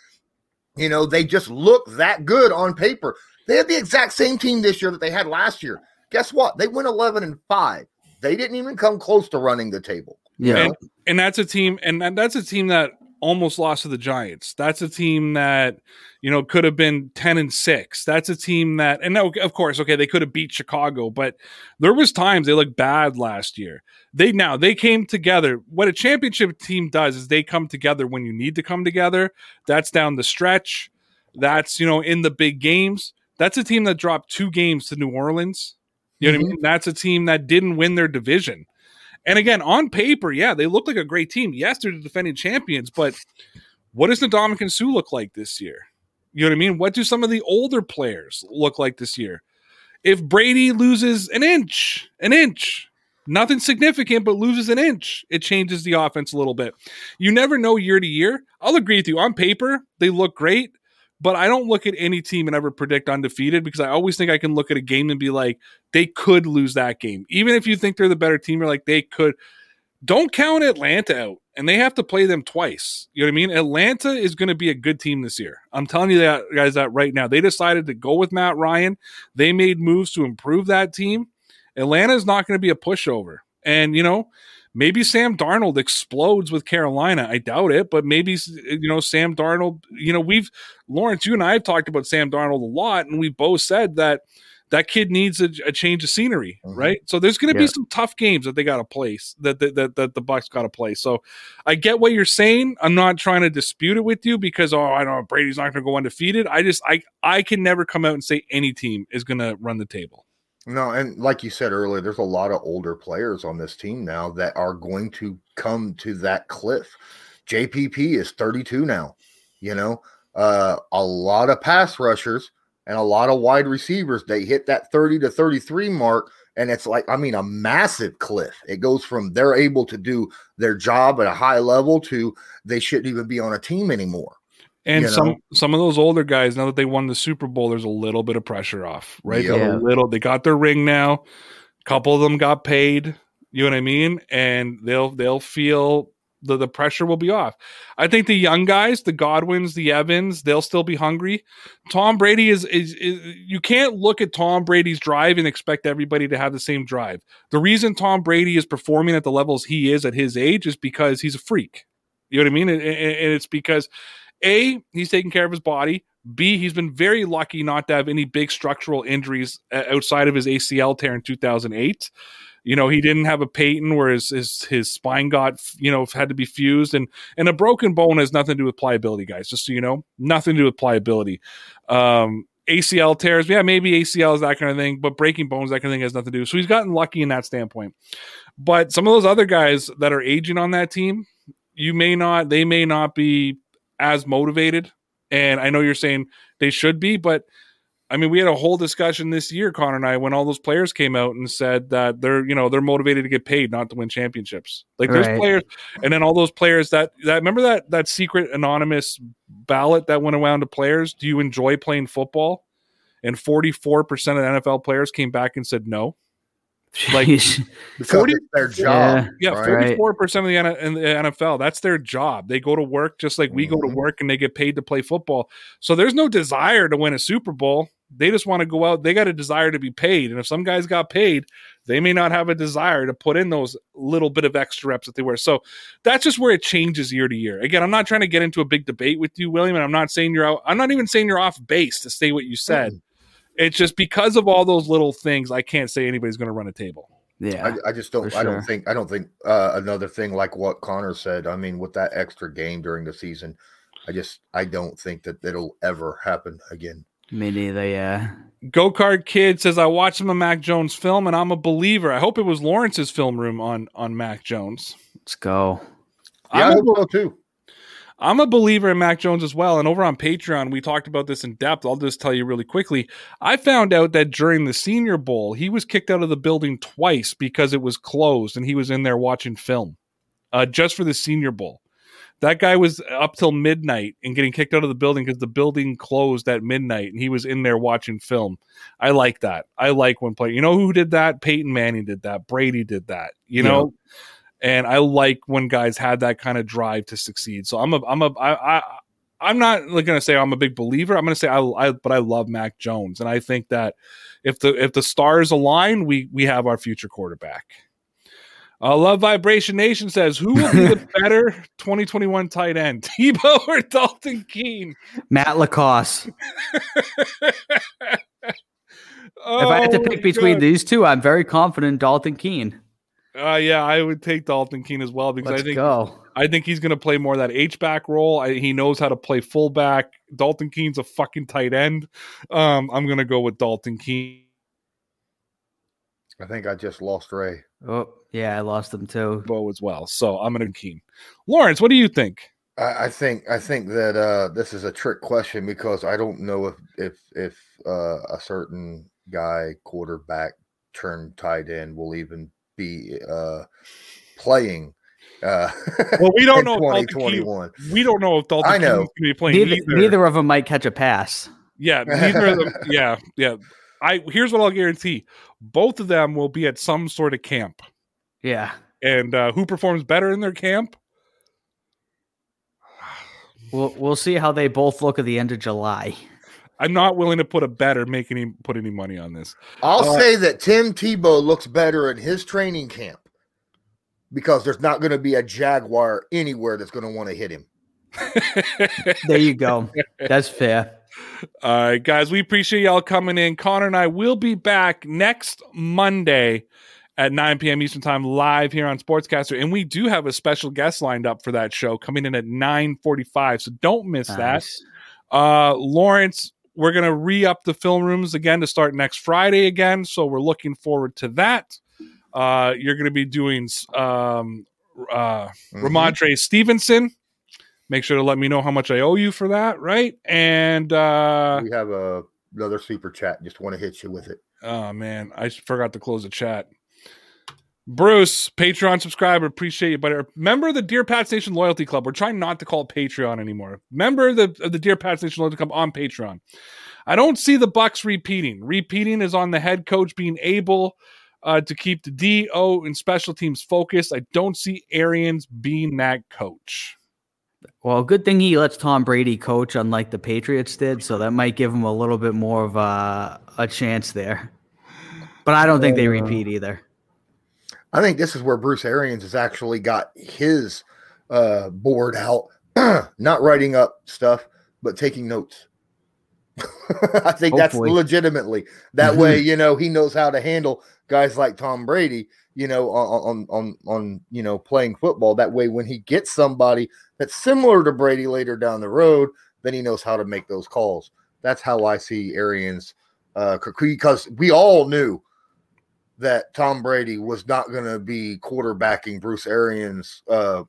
You know, they just look that good on paper. They had the exact same team this year that they had last year. Guess what? They went 11 and 5. They didn't even come close to running the table. Yeah. And, and that's a team, and that's a team that almost lost to the Giants. That's a team that you know could have been ten and six. That's a team that, and now of course, okay, they could have beat Chicago, but there was times they looked bad last year. They now they came together. What a championship team does is they come together when you need to come together. That's down the stretch. That's you know in the big games. That's a team that dropped two games to New Orleans. You know what I mm-hmm. mean? That's a team that didn't win their division. And again, on paper, yeah, they look like a great team. Yes, they're the defending champions, but what does the Ndamukong Suh look like this year? You know what I mean? What do some of the older players look like this year? If Brady loses an inch, an inch, nothing significant, but loses an inch, it changes the offense a little bit. You never know year to year. I'll agree with you. On paper, they look great, but I don't look at any team and ever predict undefeated because I always think I can look at a game and be like, they could lose that game. Even if you think they're the better team, you're like, they could. Don't count Atlanta out, and they have to play them twice. You know what I mean? Atlanta is going to be a good team this year. I'm telling you that, guys, that right now. They decided to go with Matt Ryan. They made moves to improve that team. Atlanta is not going to be a pushover. And, you know, maybe Sam Darnold explodes with Carolina. I doubt it, but maybe, you know, Sam Darnold, you know, we've, Lawrence, you and I have talked about Sam Darnold a lot, and we've both said that that kid needs a, a change of scenery, Mhm. right? So there's going to Yeah. be some tough games that they got to play that that, that that the Bucs got to play. So I get what you're saying. I'm not trying to dispute it with you because oh, I don't know Brady's not going to go undefeated. I just I I can never come out and say any team is going to run the table. No, and like you said earlier, there's a lot of older players on this team now that are going to come to that cliff. JPP is 32 now, you know, uh, a lot of pass rushers and a lot of wide receivers. They hit that 30 to 33 mark, and it's like, I mean, a massive cliff. It goes from they're able to do their job at a high level to they shouldn't even be on a team anymore. And You some know? some of those older guys, now that they won the Super Bowl, there's a little bit of pressure off, right? Yeah. A little. They got their ring now. A couple of them got paid. You know what I mean? And they'll they'll feel the the pressure will be off. I think the young guys, the Godwins, the Evans, they'll still be hungry. Tom Brady is, is is you can't look at Tom Brady's drive and expect everybody to have the same drive. The reason Tom Brady is performing at the levels he is at his age is because he's a freak. You know what I mean? And, and- and it's because a, he's taking care of his body. B, he's been very lucky not to have any big structural injuries uh, outside of his ACL tear in 2008. You know, he didn't have a Peyton where his, his his spine got you know had to be fused, and and a broken bone has nothing to do with pliability, guys. Just so you know, nothing to do with pliability. Um, ACL tears, yeah, maybe ACL is that kind of thing, but breaking bones, that kind of thing has nothing to do. So he's gotten lucky in that standpoint. But some of those other guys that are aging on that team, you may not, they may not be as motivated. And I know you're saying they should be, but I mean, we had a whole discussion this year, Connor and I, when all those players came out and said that they're, you know, they're motivated to get paid, not to win championships. Like there's Right. players, and then all those players that that remember that that secret anonymous ballot that went around to players. Do you enjoy playing football? And 44 percent of NFL players came back and said no. Like, 40 it's their job. Yeah, right? forty-four percent of the, in the NFL. That's their job. They go to work just like we go to Mhm. work, and they get paid to play football. So there's no desire to win a Super Bowl. They just want to go out. They got a desire to be paid. And if some guys got paid, they may not have a desire to put in those little bit of extra reps that they wear. So that's just where it changes year to year. Again, I'm not trying to get into a big debate with you, William, and I'm not saying you're out. I'm not even saying you're off base to say what you said. Mm. It's just because of all those little things, I can't say anybody's going to run a table. Yeah, I, I just don't. Sure. I don't think. I don't think uh, another thing like what Connor said. I mean, with that extra game during the season, I just I don't think that it'll ever happen again. Me neither. Yeah. Go Kart Kid says I watched him of Mac Jones film and I'm a believer. I hope it was Lawrence's film room on on Mac Jones. Let's go. Yeah, I'm I hope so too. I'm a believer in Mac Jones as well. And over on Patreon, we talked about this in depth. I'll just tell you really quickly. I found out that during the Senior Bowl, he was kicked out of the building twice because it was closed and he was in there watching film uh, just for the Senior Bowl. That guy was up till midnight and getting kicked out of the building because the building closed at midnight and he was in there watching film. I like that. I like when play. You know who did that? Peyton Manning did that. Brady did that. You yeah. know, and I like when guys had that kind of drive to succeed. So I'm a I'm a I, I I'm not going to say I'm a big believer. I'm going to say I, I, but I love Mac Jones, and I think that if the if the stars align, we we have our future quarterback. Uh, love Vibration Nation says, "Who will be the [LAUGHS] better 2021 tight end, [LAUGHS] Tebow or Dalton Keene?" Matt LaCosse. oh, [LAUGHS] if I had to pick between God. these two, I'm very confident Dalton Keene. Uh, yeah, I would take Dalton Keene as well because Let's I think go. I think he's going to play more of that H back role. I, he knows how to play fullback. Dalton Keene's a fucking tight end. Um, I'm going to go with Dalton Keene. I think I just lost Ray. Oh yeah, I lost him too. Bo as well. So I'm going to Keene. Lawrence, what do you think? I, I think I think that uh, this is a trick question because I don't know if if if uh, a certain guy quarterback turned tight end will even be uh, playing. Uh, well, we [LAUGHS] don't know. 2021. we don't know if Dalton I know. going to be playing. Neither, neither, of them might catch a pass. Yeah, neither of them. [LAUGHS] Yeah, yeah. I here's what I'll guarantee: both of them will be at some sort of camp. Yeah. And uh, who performs better in their camp? We'll we'll see how they both look at the end of July. I'm not willing to put a bet or make any put any money on this. I'll uh, say that Tim Tebow looks better in his training camp because there's not going to be a Jaguar anywhere that's going to want to hit him. [LAUGHS] there you go. That's fair. All right, guys, we appreciate y'all coming in. Connor and I will be back next Monday at 9 p.m. Eastern Time live here on Sportscaster. And we do have a special guest lined up for that show coming in at 9:45. So don't miss nice. that. Uh Lawrence we're going to re up the film rooms again to start next Friday again. So we're looking forward to that. Uh, you're going to be doing um, uh, mm-hmm. Rhamondre Stevenson. Make sure to let me know how much I owe you for that, right? And uh, we have a, another super chat. Just want to hit you with it. Oh man, I forgot to close the chat. Bruce, Patreon subscriber, appreciate you. But member of the Dear Pat Nation Loyalty Club. We're trying not to call it Patreon anymore. Member of the, of the Dear Pat Nation Loyalty Club on Patreon. I don't see the Bucs repeating. Repeating is on the head coach being able uh, to keep the DO and special teams focused. I don't see Arians being that coach. Well, good thing he lets Tom Brady coach, unlike the Patriots did. So that might give him a little bit more of a, a chance there. But I don't think they repeat either. I think this is where Bruce Arians has actually got his uh, board out, [CLEARS THROAT] not writing up stuff, but taking notes. [LAUGHS] I think Hopefully. that's legitimately that way. [LAUGHS] You know, he knows how to handle guys like Tom Brady. You know, on on on you know playing football. That way, when he gets somebody that's similar to Brady later down the road, then he knows how to make those calls. That's how I see Arians, uh, because we all knew that Tom Brady was not going to be quarterbacking Bruce Arians' uh,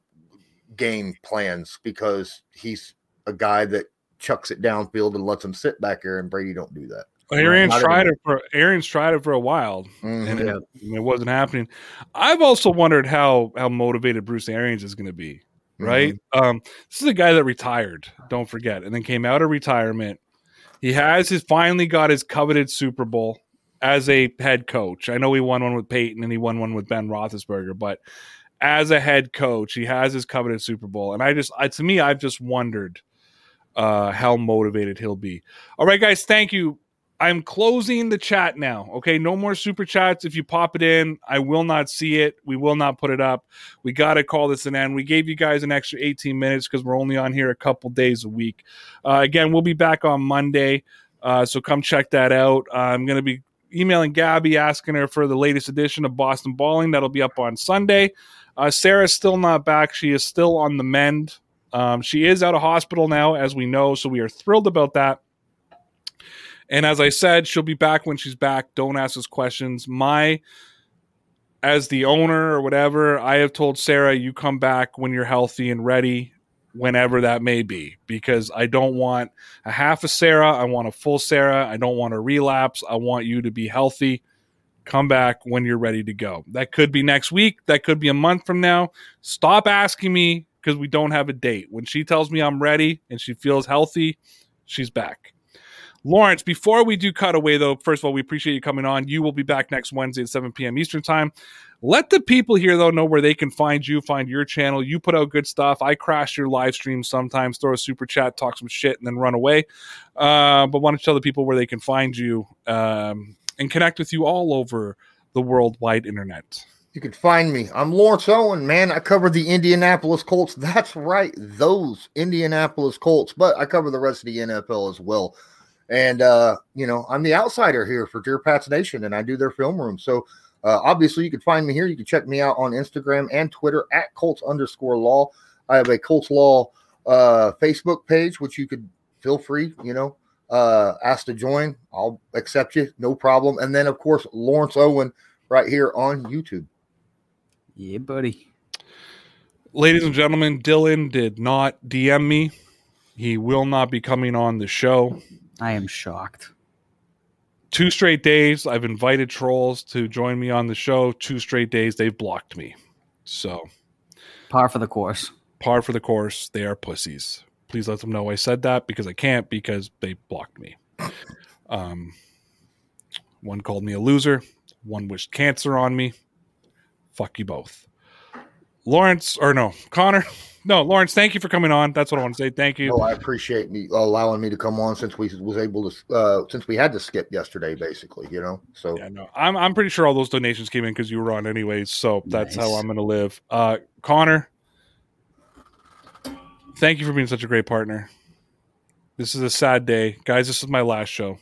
game plans because he's a guy that chucks it downfield and lets him sit back there, and Brady don't do that. Well, Arians tried it for Arians tried it for a while, mm-hmm. and it, it, wasn't happening. I've also wondered how how motivated Bruce Arians is going to be. Right, mm-hmm. um, this is a guy that retired. Don't forget, and then came out of retirement. He has his finally got his coveted Super Bowl as a head coach. I know he won one with Peyton and he won one with Ben Roethlisberger, but as a head coach, he has his coveted Super Bowl. And I just, I, to me, I've just wondered uh, how motivated he'll be. All right, guys, thank you. I'm closing the chat now. Okay, no more super chats. If you pop it in, I will not see it. We will not put it up. We got to call this an end. We gave you guys an extra 18 minutes because we're only on here a couple days a week. Uh, again, we'll be back on Monday, uh, so come check that out. I'm going to be emailing Gabby asking her for the latest edition of Boston Balling. That'll be up on Sunday. Uh, Sarah's still not back. She is still on the mend. Um, she is out of hospital now, as we know, so we are thrilled about that. And as I said, she'll be back when she's back. Don't ask us questions. My, as the owner or whatever, I have told Sarah, you come back when you're healthy and ready, whenever that may be, because I don't want a half a Sarah. I want a full Sarah. I don't want a relapse. I want you to be healthy. Come back when you're ready to go. That could be next week. That could be a month from now. Stop asking me because we don't have a date. When she tells me I'm ready and she feels healthy, she's back. Lawrence, before we do cut away, though, first of all, we appreciate you coming on. You will be back next Wednesday at 7 p.m. Eastern Time. Let the people here, though, know where they can find you, find your channel. You put out good stuff. I crash your live stream sometimes, throw a super chat, talk some shit, and then run away. Uh, but want to tell the people where they can find you um, and connect with you all over the worldwide internet. You can find me. I'm Lawrence Owen, man. I cover the Indianapolis Colts. That's right, those Indianapolis Colts, but I cover the rest of the NFL as well. And uh, you know, I'm the outsider here for Dear Pats Nation, and I do their film room. So uh, obviously, you can find me here. You can check me out on Instagram and Twitter at Colts underscore Law. I have a Colts Law uh, Facebook page, which you could feel free, you know, uh, ask to join. I'll accept you, no problem. And then, of course, Lawrence Owen right here on YouTube. Yeah, buddy. Ladies and gentlemen, Dylan did not DM me. He will not be coming on the show. I am shocked. Two straight days, I've invited trolls to join me on the show. Two straight days, they've blocked me. So, par for the course. Par for the course. They are pussies. Please let them know I said that because I can't because they blocked me. Um, one called me a loser. One wished cancer on me. Fuck you both. Lawrence, or no, Connor. [LAUGHS] no, Lawrence, thank you for coming on. That's what I want to say. Thank you. Oh, I appreciate me allowing me to come on since we was able to uh since we had to skip yesterday, basically, you know. So yeah, no, I'm I'm pretty sure all those donations came in because you were on anyways. So that's nice. how I'm gonna live. Uh Connor, thank you for being such a great partner. This is a sad day. Guys, this is my last show.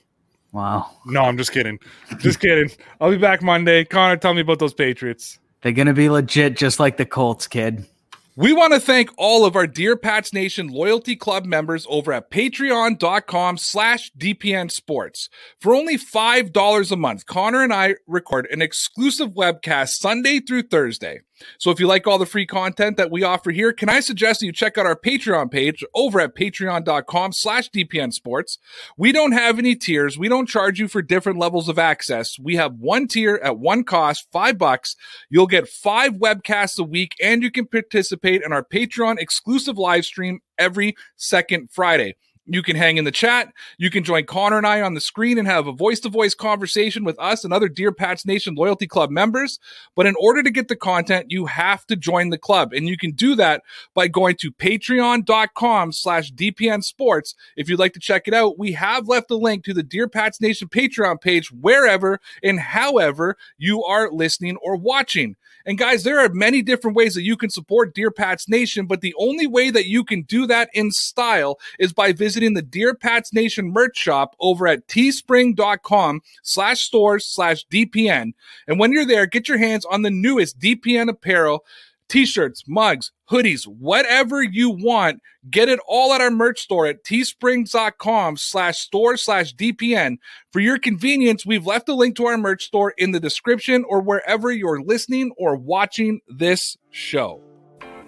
Wow. No, I'm just kidding. Just kidding. I'll be back Monday. Connor, tell me about those Patriots. They're gonna be legit just like the Colts, kid. We want to thank all of our Dear Pats Nation Loyalty Club members over at patreon.com slash DPN Sports. For only $5 a month, Connor and I record an exclusive webcast Sunday through Thursday. So if you like all the free content that we offer here, can I suggest that you check out our Patreon page over at patreon.com slash DPN Sports. We don't have any tiers. We don't charge you for different levels of access. We have one tier at one cost, five bucks. You'll get five webcasts a week and you can participate in our Patreon exclusive live stream every second Friday. You can hang in the chat. You can join Connor and I on the screen and have a voice to voice conversation with us and other Dear Pats Nation Loyalty Club members. But in order to get the content, you have to join the club. And you can do that by going to patreon.com slash DPN Sports. If you'd like to check it out, we have left a link to the Dear Pats Nation Patreon page wherever and however you are listening or watching. And guys, there are many different ways that you can support Dear Pats Nation, but the only way that you can do that in style is by visiting the Dear Pats Nation merch shop over at teespring.com slash stores slash DPN. And when you're there, get your hands on the newest DPN apparel t-shirts, mugs, hoodies, whatever you want. Get it all at our merch store at teesprings.com slash store slash DPN. For your convenience, we've left a link to our merch store in the description or wherever you're listening or watching this show.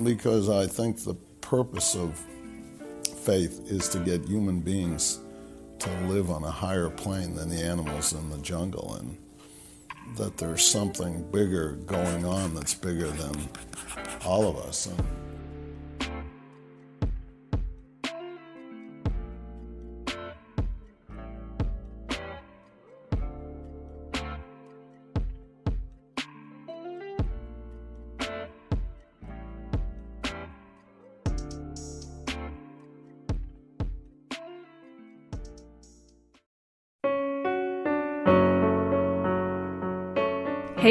Because I think the purpose of faith is to get human beings to live on a higher plane than the animals in the jungle and that there's something bigger going on that's bigger than all of us. And